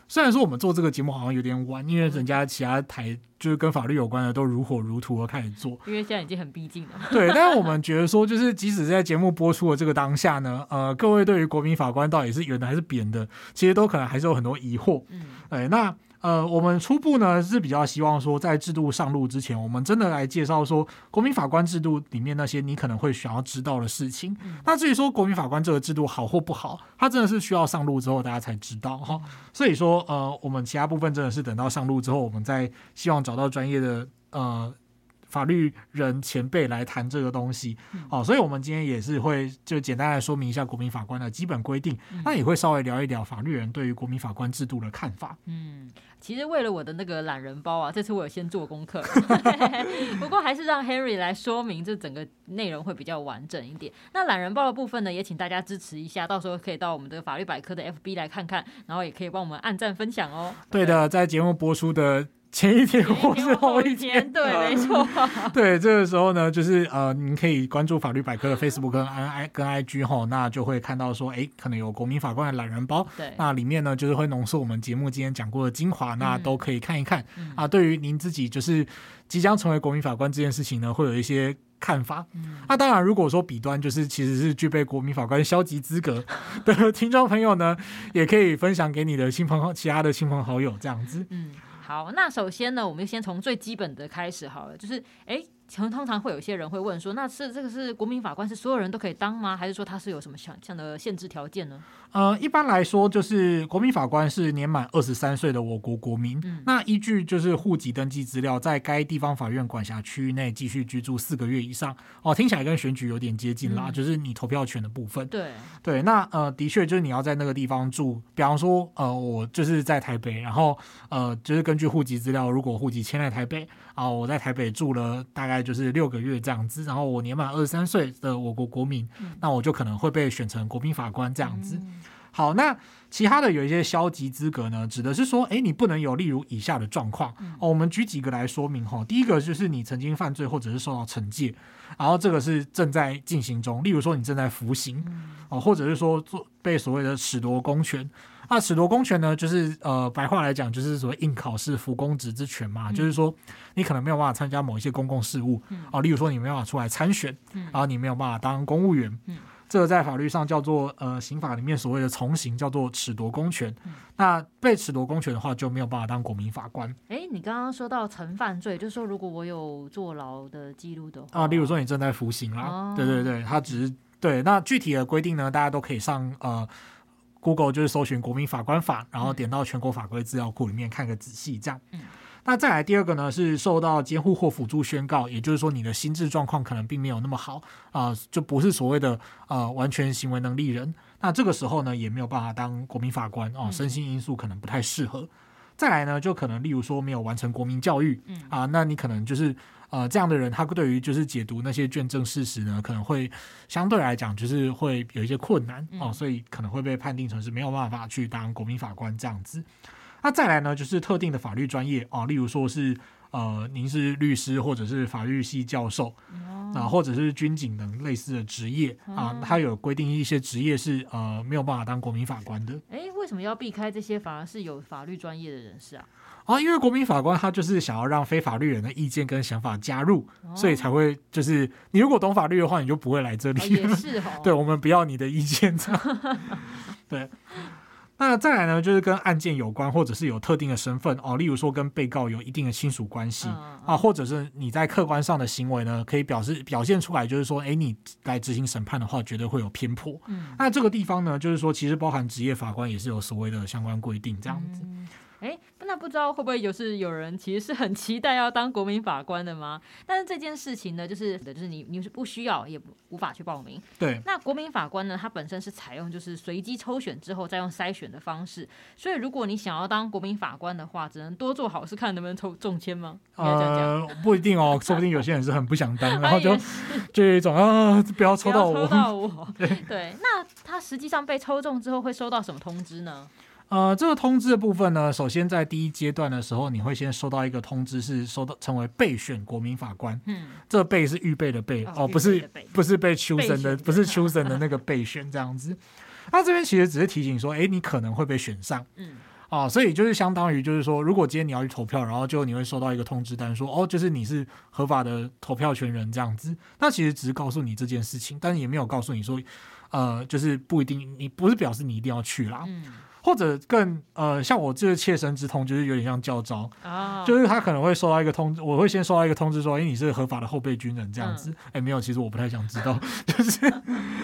虽然说我们做这个节目好像有点晚，因为人家其他台就是跟法律有关的都如火如荼的开始做，因为现在已经很逼近了。对，但是我们觉得说，就是即使在节目播出的这个当下呢，呃，各位对于国民法官到底是圆的还是扁的，其实都可能还是有很多疑惑。嗯，哎，那。呃，我们初步呢是比较希望说，在制度上路之前，我们真的来介绍说国民法官制度里面那些你可能会想要知道的事情。嗯、那至于说国民法官这个制度好或不好，它真的是需要上路之后大家才知道哈。所以说，呃，我们其他部分真的是等到上路之后，我们再希望找到专业的呃。法律人前辈来谈这个东西，哦，所以我们今天也是会就简单来说明一下国民法官的基本规定，那也会稍微聊一聊法律人对于国民法官制度的看法。嗯，其实为了我的那个懒人包啊，这次我有先做功课，不过还是让 Henry 来说明这整个内容会比较完整一点。那懒人包的部分呢，也请大家支持一下，到时候可以到我们的法律百科的 FB 来看看，然后也可以帮我们按赞分享哦。对的，在节目播出的。前一天或是后一天，对，没错。对，这个时候呢，就是呃，您可以关注法律百科的 Facebook 跟 I 跟 IG 哈，那就会看到说，哎，可能有国民法官的懒人包。对，那里面呢，就是会浓缩我们节目今天讲过的精华，那都可以看一看。嗯、啊，对于您自己就是即将成为国民法官这件事情呢，会有一些看法。嗯、那当然，如果说彼端就是其实是具备国民法官消极资格 的听众朋友呢，也可以分享给你的亲朋其他的亲朋好友这样子。嗯。好，那首先呢，我们先从最基本的开始好了，就是哎。诶常通常会有些人会问说，那是这个是国民法官是所有人都可以当吗？还是说他是有什么想象的限制条件呢？呃，一般来说就是国民法官是年满二十三岁的我国国民，嗯、那依据就是户籍登记资料，在该地方法院管辖区域内继续居住四个月以上。哦，听起来跟选举有点接近啦，嗯、就是你投票权的部分。对对，那呃的确就是你要在那个地方住，比方说呃我就是在台北，然后呃就是根据户籍资料，如果户籍迁在台北。啊，我在台北住了大概就是六个月这样子，然后我年满二十三岁的我国国民，嗯、那我就可能会被选成国民法官这样子。嗯、好，那其他的有一些消极资格呢，指的是说，哎，你不能有例如以下的状况。哦，我们举几个来说明哈。第一个就是你曾经犯罪或者是受到惩戒，然后这个是正在进行中，例如说你正在服刑，哦，或者是说做被所谓的褫夺公权。那褫夺公权呢，就是呃白话来讲就是所谓应考试服公职之权嘛，就是说你可能没有办法参加某一些公共事务，哦，例如说你没有办法出来参选，然后你没有办法当公务员。这个在法律上叫做呃刑法里面所谓的从刑，叫做褫夺公权。嗯、那被褫夺公权的话，就没有办法当国民法官。哎，你刚刚说到曾犯罪，就是说如果我有坐牢的记录的话，啊，例如说你正在服刑啦，哦、对对对，他只是对。那具体的规定呢，大家都可以上呃 Google 就是搜寻国民法官法，然后点到全国法规资料库里面看个仔细，这样。嗯那再来第二个呢，是受到监护或辅助宣告，也就是说你的心智状况可能并没有那么好啊、呃，就不是所谓的呃完全行为能力人。那这个时候呢，也没有办法当国民法官哦，身心因素可能不太适合。嗯、再来呢，就可能例如说没有完成国民教育，嗯啊，那你可能就是呃这样的人，他对于就是解读那些卷证事实呢，可能会相对来讲就是会有一些困难哦，所以可能会被判定成是没有办法去当国民法官这样子。那再来呢，就是特定的法律专业啊，例如说是呃，您是律师或者是法律系教授啊，或者是军警等类似的职业啊，它有规定一些职业是呃没有办法当国民法官的。哎，为什么要避开这些，反而是有法律专业的人士啊？啊，因为国民法官他就是想要让非法律人的意见跟想法加入，所以才会就是你如果懂法律的话，你就不会来这里。也是哦。对，我们不要你的意见，这样 对。那再来呢，就是跟案件有关，或者是有特定的身份哦，例如说跟被告有一定的亲属关系、嗯、啊，或者是你在客观上的行为呢，可以表示表现出来，就是说，哎，你来执行审判的话，绝对会有偏颇。嗯，那这个地方呢，就是说，其实包含职业法官也是有所谓的相关规定，这样子。嗯哎，那不知道会不会有是有人其实是很期待要当国民法官的吗？但是这件事情呢，就是就是你你是不需要也无法去报名。对。那国民法官呢，他本身是采用就是随机抽选之后再用筛选的方式，所以如果你想要当国民法官的话，只能多做好事，看能不能抽中签吗？呃，不一定哦，说不定有些人是很不想当，然后就 就有一种啊，不要抽到我。抽到我。对对。那他实际上被抽中之后会收到什么通知呢？呃，这个通知的部分呢，首先在第一阶段的时候，你会先收到一个通知，是收到成为备选国民法官。嗯，这个备是预备的备哦，哦，不是不是被 chosen 的，不是 chosen 的那个备选这样子。那这边其实只是提醒说，哎，你可能会被选上。嗯，哦，所以就是相当于就是说，如果今天你要去投票，然后就你会收到一个通知单说，哦，就是你是合法的投票权人这样子。那其实只是告诉你这件事情，但是也没有告诉你说，呃，就是不一定，你不是表示你一定要去啦。嗯。或者更呃，像我这个切身之痛，就是有点像教招。啊就是他可能会收到一个通知，我会先收到一个通知说，哎，你是合法的后备军人。这样子，哎、嗯，没有，其实我不太想知道，就是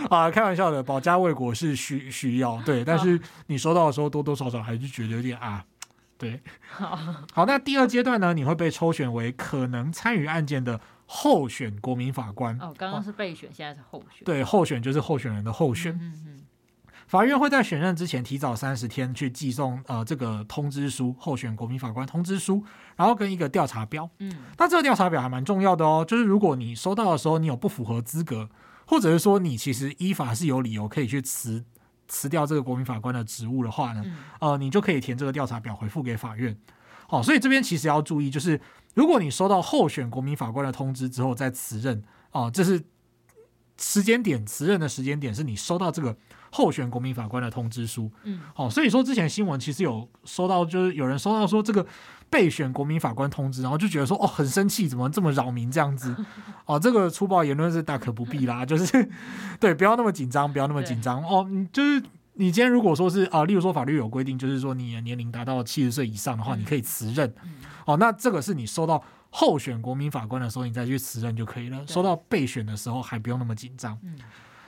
啊，开玩笑的，保家卫国是需需要，对，但是你收到的时候多多少少还是觉得有点啊，对，好，好，那第二阶段呢，你会被抽选为可能参与案件的候选国民法官，哦，刚刚是备选，现在是候选，对，候选就是候选人的候选。嗯嗯法院会在选任之前提早三十天去寄送呃这个通知书，候选国民法官通知书，然后跟一个调查表。嗯，那这个调查表还蛮重要的哦，就是如果你收到的时候你有不符合资格，或者是说你其实依法是有理由可以去辞辞掉这个国民法官的职务的话呢，呃，你就可以填这个调查表回复给法院。好，所以这边其实要注意，就是如果你收到候选国民法官的通知之后再辞任，哦，这是时间点辞任的时间点是你收到这个。候选国民法官的通知书，嗯，好，所以说之前新闻其实有收到，就是有人收到说这个备选国民法官通知，然后就觉得说哦很生气，怎么这么扰民这样子，哦，这个粗暴言论是大可不必啦，就是对，不要那么紧张，不要那么紧张。哦，你就是你今天如果说是啊，例如说法律有规定，就是说你的年龄达到七十岁以上的话，你可以辞任，哦，那这个是你收到候选国民法官的时候，你再去辞任就可以了，收到备选的时候还不用那么紧张。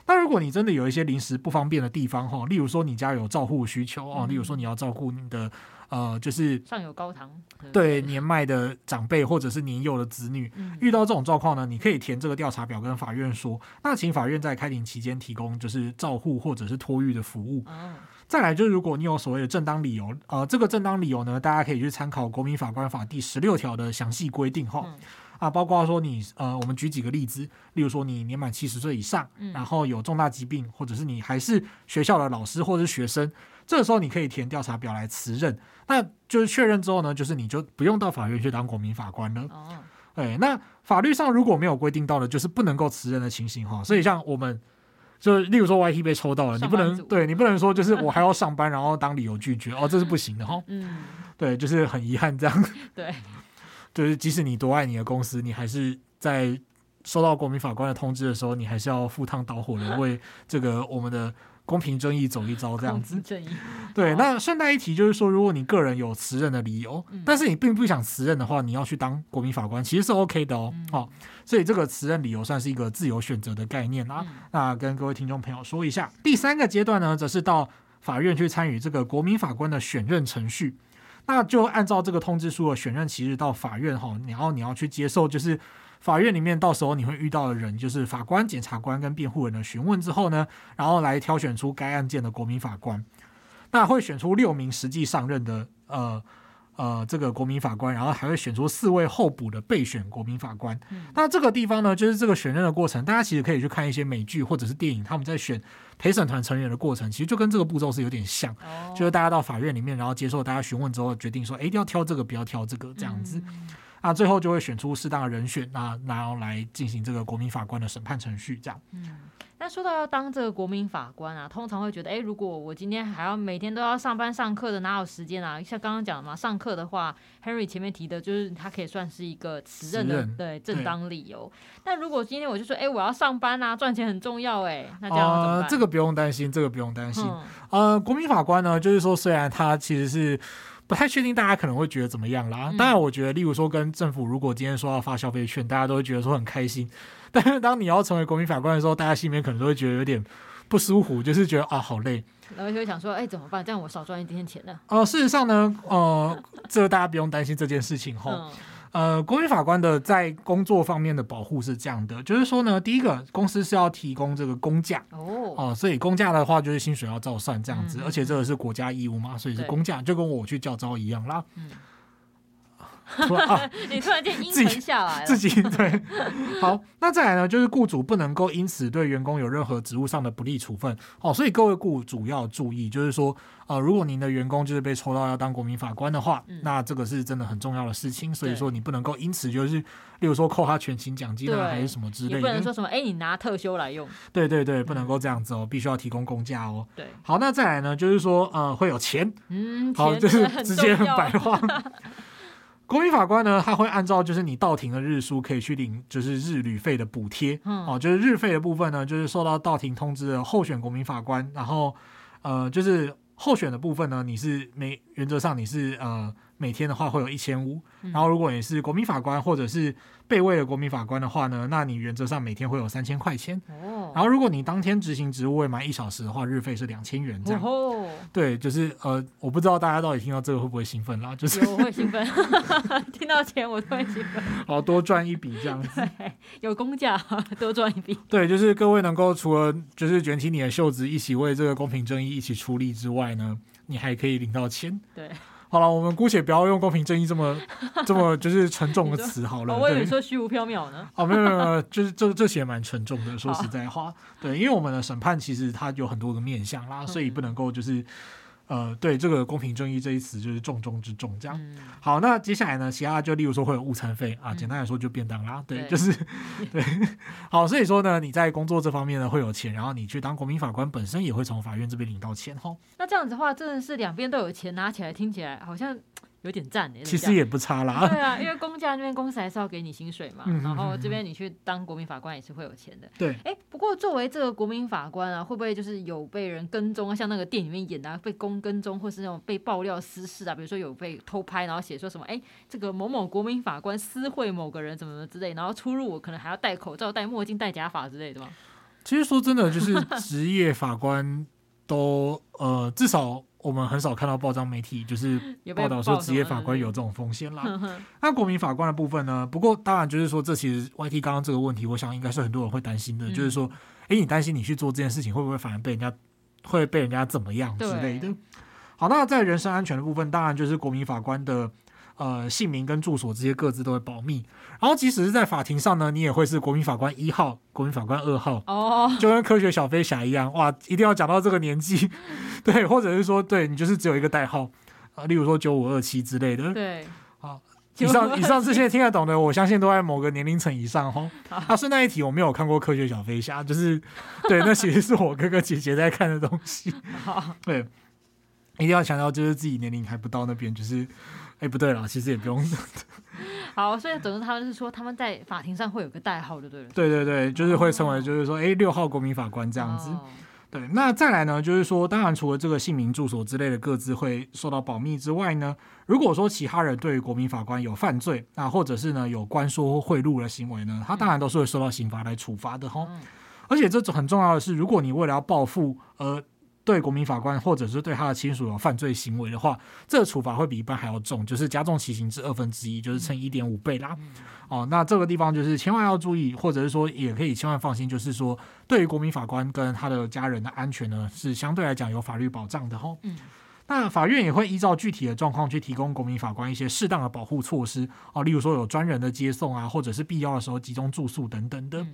那如果你真的有一些临时不方便的地方哈，例如说你家有照护需求哦，例如说你要照顾你的呃，就是上有高堂，对年迈的长辈或者是年幼的子女，遇到这种状况呢，你可以填这个调查表跟法院说，那请法院在开庭期间提供就是照护或者是托育的服务。再来就是如果你有所谓的正当理由，呃，这个正当理由呢，大家可以去参考《国民法官法》第十六条的详细规定哈。啊，包括说你呃，我们举几个例子，例如说你年满七十岁以上，然后有重大疾病，或者是你还是学校的老师或者是学生，这个时候你可以填调查表来辞任。那就是确认之后呢，就是你就不用到法院去当国民法官了。哦，哎，那法律上如果没有规定到的，就是不能够辞任的情形哈。所以像我们。就例如说 YT 被抽到了，你不能对你不能说就是我还要上班，然后当理由拒绝哦，这是不行的哈。嗯，对，就是很遗憾这样。对，就是即使你多爱你的公司，你还是在收到国民法官的通知的时候，你还是要赴汤蹈火的为这个我们的。公平正义走一遭这样子，对。那顺带一提，就是说，如果你个人有辞任的理由，但是你并不想辞任的话，你要去当国民法官，其实是 OK 的哦。好，所以这个辞任理由算是一个自由选择的概念啊。那跟各位听众朋友说一下，第三个阶段呢，则是到法院去参与这个国民法官的选任程序。那就按照这个通知书的选任期日到法院哈，然后你要去接受就是。法院里面到时候你会遇到的人，就是法官、检察官跟辩护人的询问之后呢，然后来挑选出该案件的国民法官。那会选出六名实际上任的呃呃这个国民法官，然后还会选出四位候补的备选国民法官。嗯、那这个地方呢，就是这个选任的过程，大家其实可以去看一些美剧或者是电影，他们在选陪审团成员的过程，其实就跟这个步骤是有点像，哦、就是大家到法院里面，然后接受大家询问之后，决定说，哎，一定要挑这个，不要挑这个，这样子。嗯那最后就会选出适当的人选，那然后来进行这个国民法官的审判程序，这样。嗯，那说到要当这个国民法官啊，通常会觉得，哎，如果我今天还要每天都要上班上课的，哪有时间啊？像刚刚讲的嘛，上课的话，Henry 前面提的就是他可以算是一个辞任的任对正当理由。但如果今天我就说，哎，我要上班啊，赚钱很重要，哎，那这样怎么办？呃，这个不用担心，这个不用担心。嗯、呃，国民法官呢，就是说虽然他其实是。不太确定大家可能会觉得怎么样啦。当然，我觉得，例如说跟政府如果今天说要发消费券，大家都会觉得说很开心。但是当你要成为国民法官的时候，大家心里面可能都会觉得有点不舒服，就是觉得啊好累。然后就会想说，哎，怎么办？这样我少赚一点点钱呢？哦、呃，事实上呢，呃，这个大家不用担心这件事情哈。嗯呃，国民法官的在工作方面的保护是这样的，就是说呢，第一个公司是要提供这个工价哦，哦，所以工价的话就是薪水要照算这样子，嗯、而且这个是国家义务嘛，所以是工价，就跟我去教招一样啦。你突然间阴沉下来自己对。好，那再来呢，就是雇主不能够因此对员工有任何职务上的不利处分。哦，所以各位雇主要注意，就是说，呃，如果您的员工就是被抽到要当国民法官的话，嗯、那这个是真的很重要的事情。所以说，你不能够因此就是，例如说扣他全勤奖金啊，对还是什么之类的。你不能说什么，哎，你拿特休来用。对对对，不能够这样子哦，必须要提供公假哦。对。好，那再来呢，就是说，呃，会有钱。嗯。好，就是直接很白话。国民法官呢，他会按照就是你到庭的日数，可以去领就是日旅费的补贴。嗯、哦，就是日费的部分呢，就是受到到庭通知的候选国民法官，然后呃，就是候选的部分呢，你是没原则上你是呃每天的话会有一千五，然后如果你是国民法官或者是被位的国民法官的话呢，那你原则上每天会有三千块钱。哦，然后如果你当天执行职务未满一小时的话，日费是两千元这样。哦，对，就是呃，我不知道大家到底听到这个会不会兴奋啦？就是我会兴奋，听到钱我都会兴奋。好，多赚一笔这样子。有工价，多赚一笔。对，就是各位能够除了就是卷起你的袖子，一起为这个公平正义一起出力之外呢，你还可以领到钱。对。好了，我们姑且不要用公平正义这么 这么就是沉重的词好了。我以为说虚无缥缈呢。哦，没有没有没有，就是这这些蛮沉重的。说实在话，对，因为我们的审判其实它有很多个面向啦，所以不能够就是。呃，对这个公平正义这一词就是重中之重，这样。嗯、好，那接下来呢，其他就例如说会有误餐费啊，简单来说就便当啦。对就是对。好，所以说呢，你在工作这方面呢会有钱，然后你去当国民法官本身也会从法院这边领到钱哦。那这样子的话，真的是两边都有钱拿起来，听起来好像。有点赞诶，其实也不差啦。对啊，因为公家那边公司还是要给你薪水嘛，然后这边你去当国民法官也是会有钱的。对，哎，不过作为这个国民法官啊，会不会就是有被人跟踪，像那个电影里面演的、啊，被公跟踪，或是那种被爆料私事啊？比如说有被偷拍，然后写说什么，哎，这个某某国民法官私会某个人，怎么怎么之类，然后出入我可能还要戴口罩、戴墨镜、戴假发之类的吗？其实说真的，就是职业法官都呃，至少。我们很少看到报章媒体就是报道说职业法官有这种风险啦。那国民法官的部分呢？不过当然就是说，这其实 YT 刚刚这个问题，我想应该是很多人会担心的，嗯、就是说，哎，你担心你去做这件事情会不会反而被人家会被人家怎么样之类的？好，那在人身安全的部分，当然就是国民法官的呃姓名跟住所这些各自都会保密。然后即使是在法庭上呢，你也会是国民法官一号、国民法官二号哦，就跟科学小飞侠一样哇，一定要讲到这个年纪，对，或者是说对你就是只有一个代号啊，例如说九五二七之类的，对，好。以上以上这些听得懂的，我相信都在某个年龄层以上哈。啊，顺带一提，我没有看过《科学小飞侠》，就是对，那其实是我哥哥姐姐在看的东西。对，一定要强调，就是自己年龄还不到那边，就是，哎，不对了，其实也不用。好，所以总之他们是说，他们在法庭上会有个代号，就对了。对对对，就是会称为，就是说，哎，六号国民法官这样子。对，那再来呢，就是说，当然除了这个姓名、住所之类的各自会受到保密之外呢，如果说其他人对于国民法官有犯罪，那或者是呢有关说贿赂的行为呢，他当然都是会受到刑罚来处罚的哈。而且这种很重要的是，如果你为了要报复而对国民法官或者是对他的亲属有犯罪行为的话，这个处罚会比一般还要重，就是加重其刑至二分之一，就是乘一点五倍啦。哦，那这个地方就是千万要注意，或者是说也可以千万放心，就是说对于国民法官跟他的家人的安全呢，是相对来讲有法律保障的吼。嗯。那法院也会依照具体的状况去提供国民法官一些适当的保护措施哦，例如说有专人的接送啊，或者是必要的时候集中住宿等等的。嗯、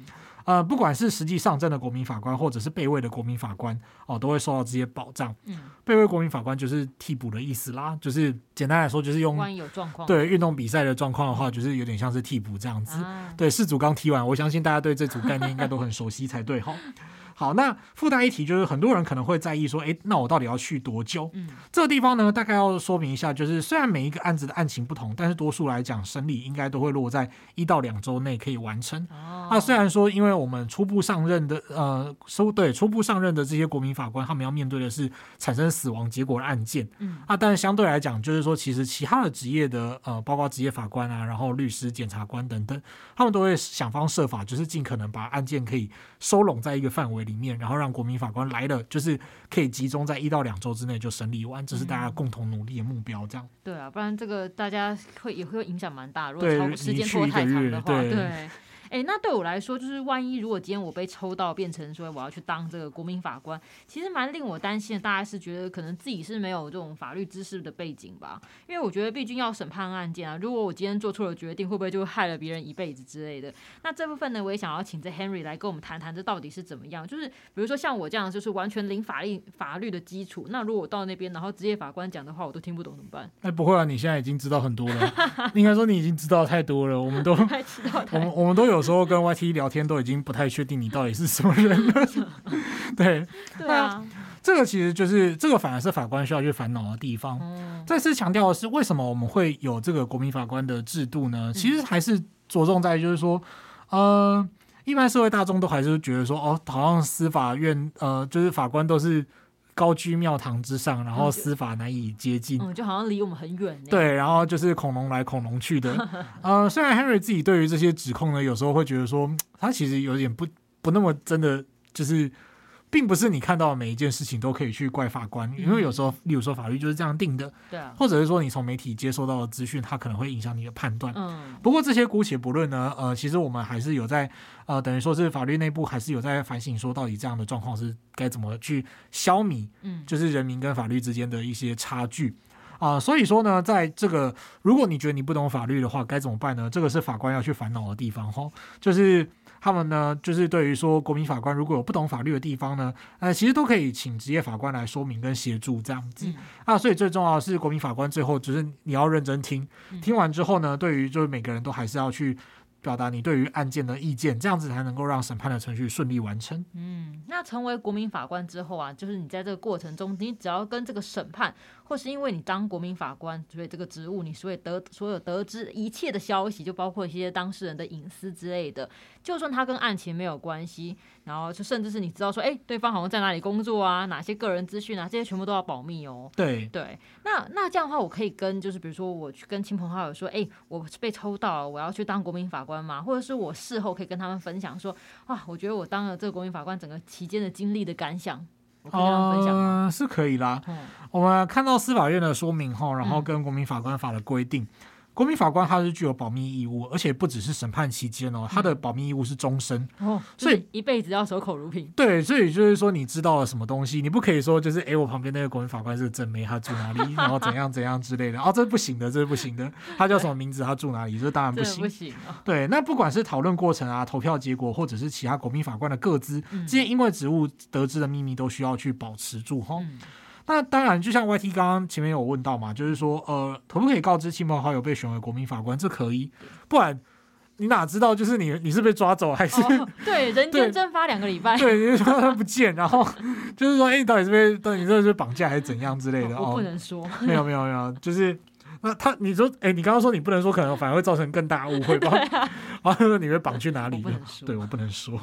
呃，不管是实际上阵的国民法官，或者是被位的国民法官哦，都会受到这些保障。嗯，被位国民法官就是替补的意思啦，就是简单来说就是用万一有状况，对运动比赛的状况的话，就是有点像是替补这样子。啊、对，四组刚踢完，我相信大家对这组概念应该都很熟悉才对哈。好，那附带一提，就是很多人可能会在意说，诶，那我到底要去多久？嗯，这个地方呢，大概要说明一下，就是虽然每一个案子的案情不同，但是多数来讲，审理应该都会落在一到两周内可以完成。哦，那虽然说，因为我们初步上任的，呃，收对初步上任的这些国民法官，他们要面对的是产生死亡结果的案件。嗯，啊，但是相对来讲，就是说，其实其他的职业的，呃，包括职业法官啊，然后律师、检察官等等，他们都会想方设法，就是尽可能把案件可以收拢在一个范围里面，然后让国民法官来了，就是可以集中在一到两周之内就审理完，这是大家共同努力的目标。这样、嗯、对啊，不然这个大家会也会影响蛮大。如果超时间拖太长的话，对。对哎、欸，那对我来说，就是万一如果今天我被抽到变成说我要去当这个国民法官，其实蛮令我担心的。大概是觉得可能自己是没有这种法律知识的背景吧，因为我觉得毕竟要审判案件啊，如果我今天做错了决定，会不会就害了别人一辈子之类的？那这部分呢，我也想要请这 Henry 来跟我们谈谈，这到底是怎么样？就是比如说像我这样，就是完全零法律法律的基础，那如果我到那边，然后职业法官讲的话我都听不懂怎么办？哎，不会啊，你现在已经知道很多了，应该说你已经知道太多了，我们都 我们我们都有时候跟 YT 聊天都已经不太确定你到底是什么人了，对，对啊，这个其实就是这个反而是法官需要去烦恼的地方。嗯、再次强调的是，为什么我们会有这个国民法官的制度呢？其实还是着重在就是说，呃，一般社会大众都还是觉得说，哦，好像司法院呃，就是法官都是。高居庙堂之上，然后司法难以接近，嗯，就好像离我们很远。对，然后就是恐龙来恐龙去的。呃，虽然 Henry 自己对于这些指控呢，有时候会觉得说，他其实有点不不那么真的，就是。并不是你看到的每一件事情都可以去怪法官，因为有时候，例如说法律就是这样定的，对啊，或者是说你从媒体接收到的资讯，它可能会影响你的判断。嗯，不过这些姑且不论呢，呃，其实我们还是有在，呃，等于说是法律内部还是有在反省，说到底这样的状况是该怎么去消弭，嗯，就是人民跟法律之间的一些差距啊，呃。所以说呢，在这个如果你觉得你不懂法律的话，该怎么办呢？这个是法官要去烦恼的地方，哈，就是。他们呢，就是对于说国民法官如果有不懂法律的地方呢，呃，其实都可以请职业法官来说明跟协助这样子。嗯、啊，所以最重要的是国民法官最后就是你要认真听，听完之后呢，对于就是每个人都还是要去。表达你对于案件的意见，这样子才能够让审判的程序顺利完成。嗯，那成为国民法官之后啊，就是你在这个过程中，你只要跟这个审判，或是因为你当国民法官，所以这个职务，你所以得所有得知一切的消息，就包括一些当事人的隐私之类的，就算他跟案情没有关系，然后就甚至是你知道说，哎，对方好像在哪里工作啊，哪些个人资讯啊，这些全部都要保密哦。对对，那那这样的话，我可以跟就是比如说我去跟亲朋好友说，哎，我被抽到了，我要去当国民法官。关吗？或者是我事后可以跟他们分享说，啊，我觉得我当了这个国民法官整个期间的经历的感想，我跟他们分享是可以啦。嗯，我们看到司法院的说明后，然后跟国民法官法的规定。国民法官他是具有保密义务，而且不只是审判期间哦，他的保密义务是终身哦，所以一辈子要守口如瓶。对，所以就是说你知道了什么东西，你不可以说就是哎，我旁边那个国民法官是个正妹，他住哪里，然后怎样怎样之类的哦，这是不行的，这是不行的。他叫什么名字？他住哪里？这当然不行，不行。对，那不管是讨论过程啊、投票结果，或者是其他国民法官的个资，这些因为职务得知的秘密，都需要去保持住哈。那当然，就像 YT 刚刚前面有问到嘛，就是说，呃，可不可以告知亲朋好友被选为国民法官？这可以，不然你哪知道就是你你是被抓走还是、哦、对人间蒸发两个礼拜？对，你说他不见，然后 就是说，哎、欸，你到底是被到底是被绑架还是怎样之类的？哦、我不能说，没有没有没有，就是那他你说，哎、欸，你刚刚说你不能说，可能反而会造成更大误会吧？啊、然后他说你被绑去哪里？了对我不能说。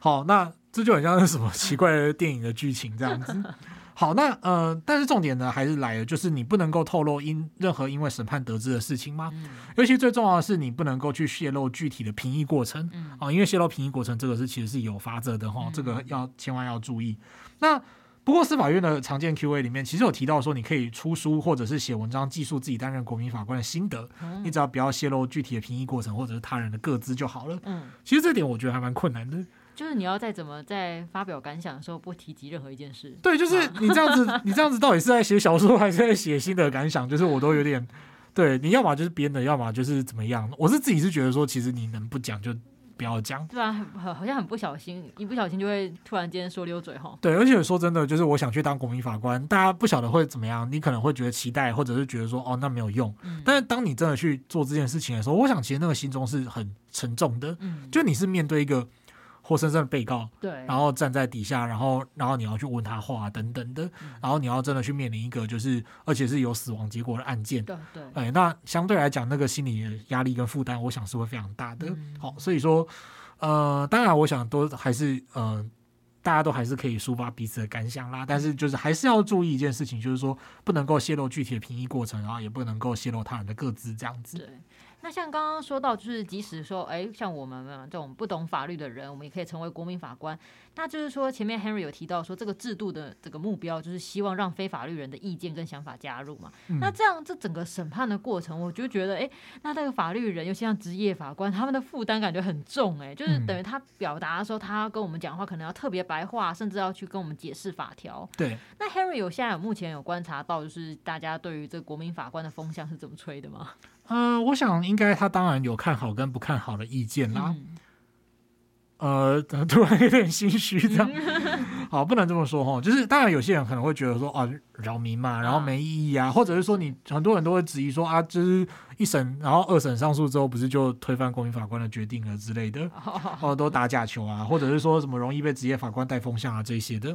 好，那。这就很像是什么奇怪的电影的剧情这样子。好，那呃，但是重点呢还是来了，就是你不能够透露因任何因为审判得知的事情吗？尤其最重要的是，你不能够去泄露具体的评议过程啊，因为泄露评议过程这个是其实是有法则的哈，这个要千万要注意。那不过司法院的常见 Q&A 里面，其实有提到说，你可以出书或者是写文章，记述自己担任国民法官的心得，你只要不要泄露具体的评议过程或者是他人的个资就好了。嗯，其实这点我觉得还蛮困难的。就是你要再怎么在发表感想的时候不提及任何一件事。对，就是你这样子，你这样子到底是在写小说还是在写新的感想？就是我都有点，对，你要么就是编的，要么就是怎么样。我是自己是觉得说，其实你能不讲就不要讲。对啊，很好像很不小心，一不小心就会突然间说溜嘴哈。对，而且说真的，就是我想去当国民法官，大家不晓得会怎么样，你可能会觉得期待，或者是觉得说哦，那没有用。嗯。但是当你真的去做这件事情的时候，我想其实那个心中是很沉重的。嗯。就你是面对一个。活生生的被告，对，然后站在底下，然后，然后你要去问他话等等的，嗯、然后你要真的去面临一个就是，而且是有死亡结果的案件，对对，哎，那相对来讲，那个心理的压力跟负担，我想是会非常大的。嗯、好，所以说，呃，当然，我想都还是，呃，大家都还是可以抒发彼此的感想啦，但是就是还是要注意一件事情，就是说不能够泄露具体的评议过程，然后也不能够泄露他人的各自这样子。对。那像刚刚说到，就是即使说，哎，像我们这种不懂法律的人，我们也可以成为国民法官。那就是说，前面 Henry 有提到说，这个制度的这个目标就是希望让非法律人的意见跟想法加入嘛。嗯、那这样，这整个审判的过程，我就觉得，哎，那这个法律人，尤其像职业法官，他们的负担感觉很重，哎，就是等于他表达的时候，他跟我们讲话可能要特别白话，甚至要去跟我们解释法条。对。那 Henry 有现在有目前有观察到，就是大家对于这个国民法官的风向是怎么吹的吗？嗯、呃，我想应该他当然有看好跟不看好的意见啦。嗯、呃，突然有点心虚，这样、嗯、好不能这么说哈。就是当然有些人可能会觉得说啊，扰民嘛，然后没意义啊，啊或者是说你很多人都会质疑说啊，就是一审然后二审上诉之后，不是就推翻公民法官的决定了之类的，哦，哦都打假球啊，或者是说什么容易被职业法官带风向啊这些的。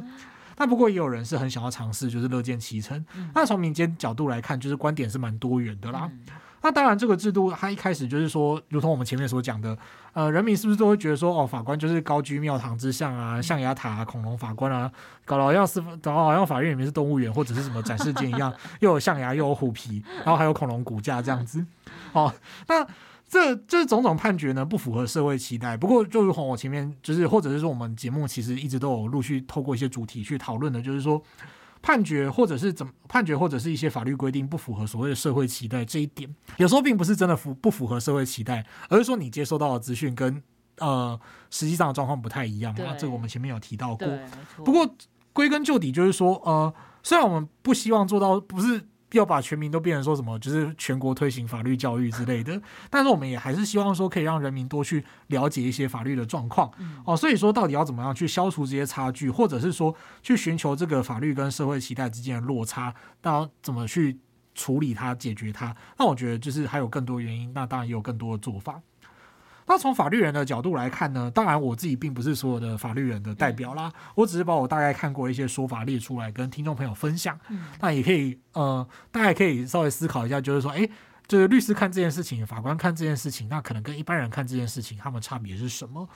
但不过也有人是很想要尝试，就是乐见其成。嗯、那从民间角度来看，就是观点是蛮多元的啦。嗯那当然，这个制度它一开始就是说，如同我们前面所讲的，呃，人民是不是都会觉得说，哦，法官就是高居庙堂之上啊，象牙塔啊，恐龙法官啊，搞得好像是搞得好像法院里面是动物园或者是什么展示间一样，又有象牙又有虎皮，然后还有恐龙骨架这样子。哦，那这这种种判决呢，不符合社会期待。不过，就如同我前面就是，或者是说我们节目其实一直都有陆续透过一些主题去讨论的，就是说。判决或者是怎么判决，或者是一些法律规定不符合所谓的社会期待这一点，有时候并不是真的符不符合社会期待，而是说你接收到的资讯跟呃实际上的状况不太一样嘛。这个我们前面有提到过。不过归根究底就是说，呃，虽然我们不希望做到不是。要把全民都变成说什么，就是全国推行法律教育之类的。但是我们也还是希望说，可以让人民多去了解一些法律的状况。哦，所以说到底要怎么样去消除这些差距，或者是说去寻求这个法律跟社会期待之间的落差，那怎么去处理它、解决它？那我觉得就是还有更多原因，那当然也有更多的做法。那从法律人的角度来看呢，当然我自己并不是所有的法律人的代表啦，我只是把我大概看过一些说法列出来跟听众朋友分享。那也可以呃，大家也可以稍微思考一下，就是说，诶，就是律师看这件事情，法官看这件事情，那可能跟一般人看这件事情，他们差别是什么？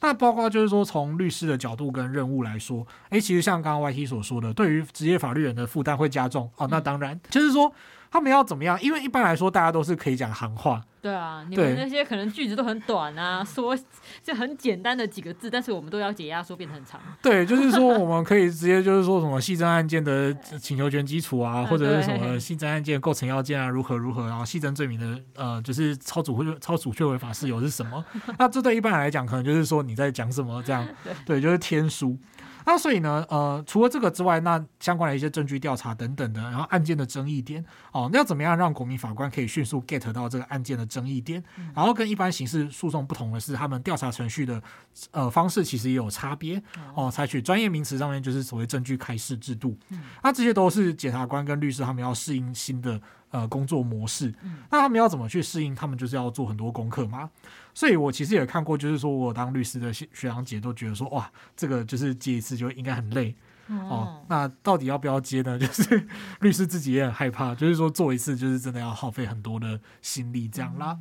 那包括就是说，从律师的角度跟任务来说，诶，其实像刚刚 YT 所说的，对于职业法律人的负担会加重哦。那当然，就是说。他们要怎么样？因为一般来说，大家都是可以讲行话。对啊，你们那些可能句子都很短啊，说就很简单的几个字，但是我们都要解压缩变得很长。对，就是说我们可以直接就是说什么系争案件的 请求权基础啊，或者是什么系争案件构成要件啊，如何如何，然后系争罪名的呃，就是超主或超阻却违法事由是什么？那这对一般人来讲，可能就是说你在讲什么这样，对，就是天书。那所以呢，呃，除了这个之外，那相关的一些证据调查等等的，然后案件的争议点，哦，那要怎么样让国民法官可以迅速 get 到这个案件的争议点？然后跟一般刑事诉讼不同的是，他们调查程序的呃方式其实也有差别哦，采取专业名词上面就是所谓证据开示制度，那这些都是检察官跟律师他们要适应新的呃工作模式，那他们要怎么去适应？他们就是要做很多功课嘛。所以我其实也看过，就是说我当律师的学长姐都觉得说，哇，这个就是接一次就应该很累哦。那到底要不要接呢？就是律师自己也很害怕，就是说做一次就是真的要耗费很多的心力这样啦。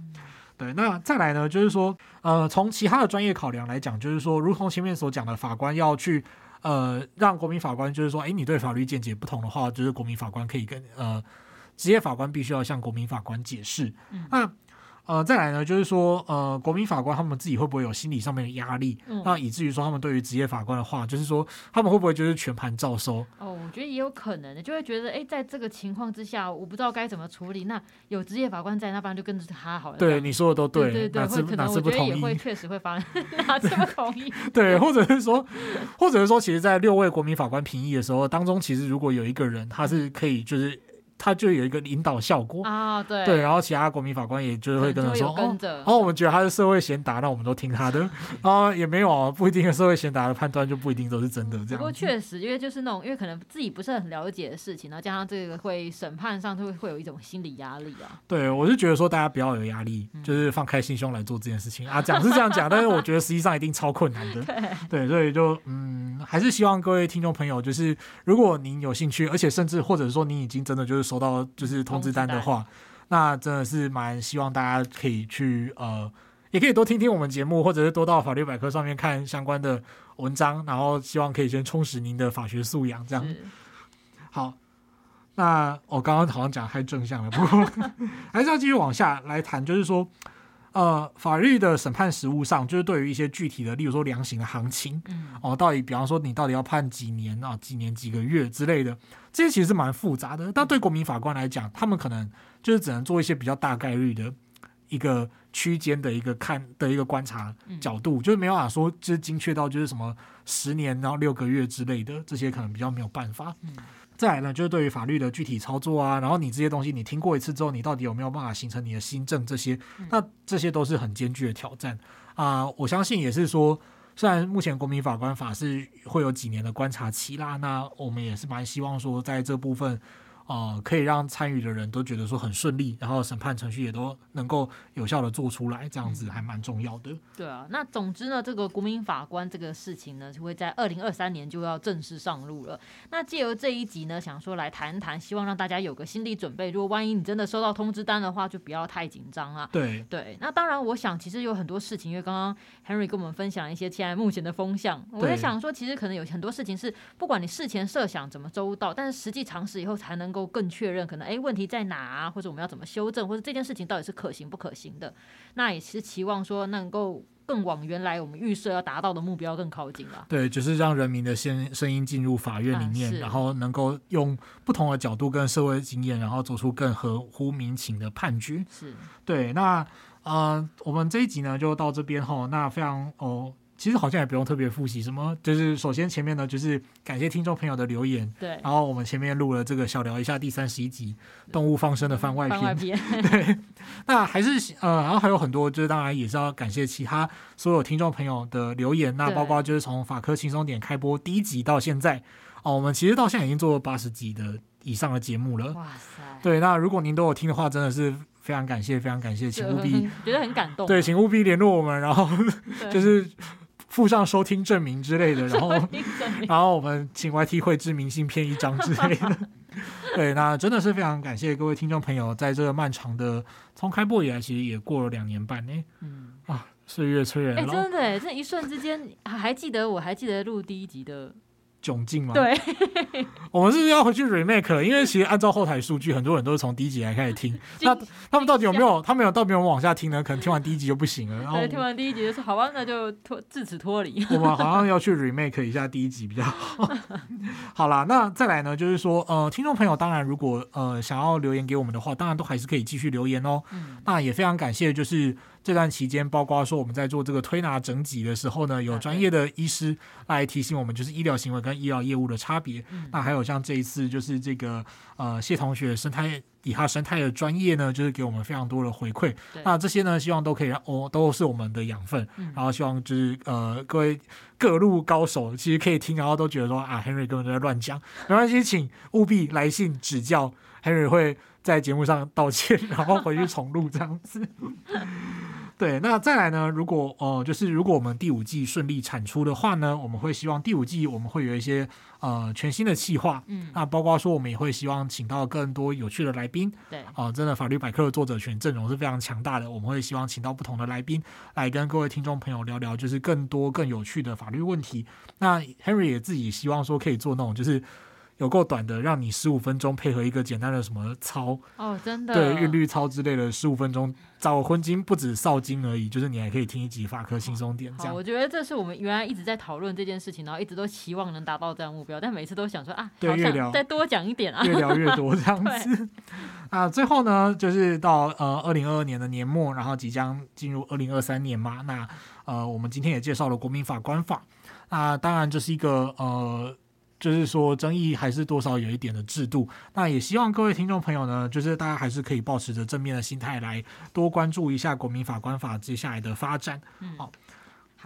对，那再来呢，就是说，呃，从其他的专业考量来讲，就是说，如同前面所讲的，法官要去呃让国民法官就是说，诶，你对法律见解不同的话，就是国民法官可以跟呃职业法官必须要向国民法官解释。那呃，再来呢，就是说，呃，国民法官他们自己会不会有心理上面的压力？嗯、那以至于说，他们对于职业法官的话，就是说，他们会不会就是全盘照收？哦，我觉得也有可能的，就会觉得，哎，在这个情况之下，我不知道该怎么处理。那有职业法官在，那不然就跟着他好了。对，你说的都对，对对对，哪次哪次不同意？我觉得也会确实会发生，哪次不同意？对，或者是说，或者是说，其实，在六位国民法官评议的时候当中，其实如果有一个人他是可以就是。他就有一个引导效果啊，对对，然后其他国民法官也就是会跟他说，跟着哦，哦，我们觉得他是社会贤达，那我们都听他的啊，也没有啊，不一定社会贤达的判断就不一定都是真的这样。不过确实，因为就是那种，因为可能自己不是很了解的事情，然后加上这个会审判上就会会有一种心理压力啊。对，我是觉得说大家不要有压力，就是放开心胸来做这件事情啊。讲是这样讲，但是我觉得实际上一定超困难的。对，所以就嗯，还是希望各位听众朋友，就是如果您有兴趣，而且甚至或者说您已经真的就是收到就是。通知单的话，那真的是蛮希望大家可以去呃，也可以多听听我们节目，或者是多到法律百科上面看相关的文章，然后希望可以先充实您的法学素养。这样好。那我刚刚好像讲太正向了，不过 还是要继续往下来谈，就是说。呃，法律的审判实务上，就是对于一些具体的，例如说量刑的行情，嗯，哦，到底，比方说你到底要判几年啊，几年几个月之类的，这些其实是蛮复杂的。但对国民法官来讲，他们可能就是只能做一些比较大概率的一个区间的一个看的一个观察角度，就是没有办法说就是精确到就是什么十年然后六个月之类的，这些可能比较没有办法。再来呢，就是对于法律的具体操作啊，然后你这些东西你听过一次之后，你到底有没有办法形成你的新政？这些，那这些都是很艰巨的挑战啊、呃。我相信也是说，虽然目前国民法官法是会有几年的观察期啦，那我们也是蛮希望说，在这部分。呃，可以让参与的人都觉得说很顺利，然后审判程序也都能够有效的做出来，这样子还蛮重要的。对啊，那总之呢，这个国民法官这个事情呢，就会在二零二三年就要正式上路了。那借由这一集呢，想说来谈谈，希望让大家有个心理准备，如果万一你真的收到通知单的话，就不要太紧张啊。对对，那当然，我想其实有很多事情，因为刚刚 Henry 跟我们分享一些现在目前的风向，我在想说，其实可能有很多事情是不管你事前设想怎么周到，但是实际尝试以后才能够更确认可能哎，问题在哪啊？或者我们要怎么修正？或者这件事情到底是可行不可行的？那也是期望说能够更往原来我们预设要达到的目标更靠近了。对，就是让人民的声声音进入法院里面，啊、然后能够用不同的角度跟社会经验，然后做出更合乎民情的判决。是对。那呃，我们这一集呢就到这边哈。那非常哦。其实好像也不用特别复习什么，就是首先前面呢，就是感谢听众朋友的留言，对，然后我们前面录了这个小聊一下第三十一集动物放生的番外篇，番外篇。对，那还是呃，然后还有很多，就是当然也是要感谢其他所有听众朋友的留言，那包括就是从法科轻松点开播第一集到现在，哦，我们其实到现在已经做了八十集的以上的节目了，哇塞，对，那如果您都有听的话，真的是非常感谢，非常感谢，请务必 觉得很感动，对，请务必联络我们，然后 就是。附上收听证明之类的，然后，然后我们请 YT 绘制明信片一张之类的。对，那真的是非常感谢各位听众朋友，在这个漫长的从开播以来，其实也过了两年半呢。嗯，啊，岁月催人。哎，真的，这一瞬之间，还记得我还记得录第一集的窘境吗？对，我们是不是要回去 remake 了？因为其实按照后台数据，很多人都是从第一集来开始听。那他们到底有没有？他们有到底有没有往下听呢？可能听完第一集就不行了。然后听完第一集就是：“好吧，那就脱自此脱离。”我们好像要去 remake 一下第一集比较好。好啦，那再来呢？就是说，呃，听众朋友，当然如果呃想要留言给我们的话，当然都还是可以继续留言哦。嗯、那也非常感谢，就是。这段期间，包括说我们在做这个推拿整脊的时候呢，有专业的医师来提醒我们，就是医疗行为跟医疗业务的差别。嗯、那还有像这一次，就是这个呃谢同学生态以他生态的专业呢，就是给我们非常多的回馈。那这些呢，希望都可以让哦，都是我们的养分。嗯、然后希望就是呃各位各路高手其实可以听，然后都觉得说啊，Henry 根本就在乱讲，没关系，请务必来信指教，Henry 会在节目上道歉，然后回去重录这样子。对，那再来呢？如果呃，就是如果我们第五季顺利产出的话呢，我们会希望第五季我们会有一些呃全新的企划，嗯，那包括说我们也会希望请到更多有趣的来宾，对，啊、呃，真的法律百科的作者群阵容是非常强大的，我们会希望请到不同的来宾来跟各位听众朋友聊聊，就是更多更有趣的法律问题。那 Henry 也自己希望说可以做那种就是。有够短的，让你十五分钟配合一个简单的什么操哦，真的对韵律操之类的，十五分钟找婚金不止少金而已，就是你还可以听一集法科轻松点这样。我觉得这是我们原来一直在讨论这件事情，然后一直都期望能达到这样目标，但每次都想说啊，对，越聊再多讲一点啊，越聊越多这样子。啊，最后呢，就是到呃二零二二年的年末，然后即将进入二零二三年嘛，那呃我们今天也介绍了国民法官法，那当然这是一个呃。就是说，争议还是多少有一点的制度。那也希望各位听众朋友呢，就是大家还是可以保持着正面的心态来多关注一下国民法官法接下来的发展。嗯，好。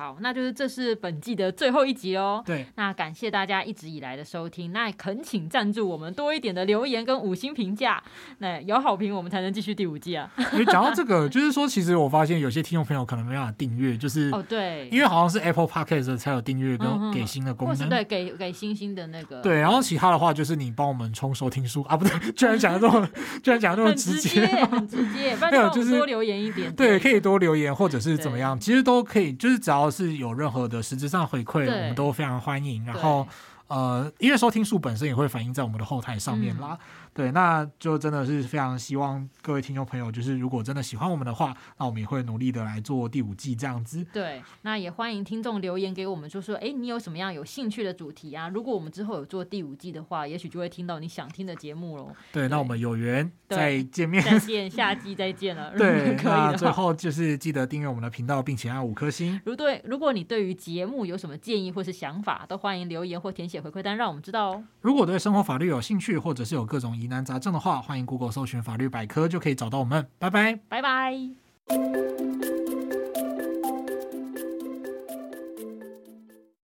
好，那就是这是本季的最后一集哦。对，那感谢大家一直以来的收听，那恳请赞助我们多一点的留言跟五星评价，那有好评我们才能继续第五季啊。因为讲到这个，就是说，其实我发现有些听众朋友可能没办法订阅，就是哦对，因为好像是 Apple Podcast 才有订阅跟给星的功能，嗯、对，给给星星的那个。对，然后其他的话就是你帮我们充收听数啊，不对，居然讲的这么，居然讲的这么直接，很直接，没有就是多留言一点，对，可以多留言或者是怎么样，其实都可以，就是只要是有任何。的实质上回馈，我们都非常欢迎。然后，呃，因为收听数本身也会反映在我们的后台上面啦。嗯对，那就真的是非常希望各位听众朋友，就是如果真的喜欢我们的话，那我们也会努力的来做第五季这样子。对，那也欢迎听众留言给我们，就说，哎，你有什么样有兴趣的主题啊？如果我们之后有做第五季的话，也许就会听到你想听的节目喽。对，对那我们有缘再见面，再见，下季再见了。对，那最后就是记得订阅我们的频道，并且按五颗星。如对，如果你对于节目有什么建议或是想法，都欢迎留言或填写回馈单，让我们知道哦。如果对生活法律有兴趣，或者是有各种疑难杂症的话，欢迎 Google 搜寻法律百科，就可以找到我们。拜拜，拜拜。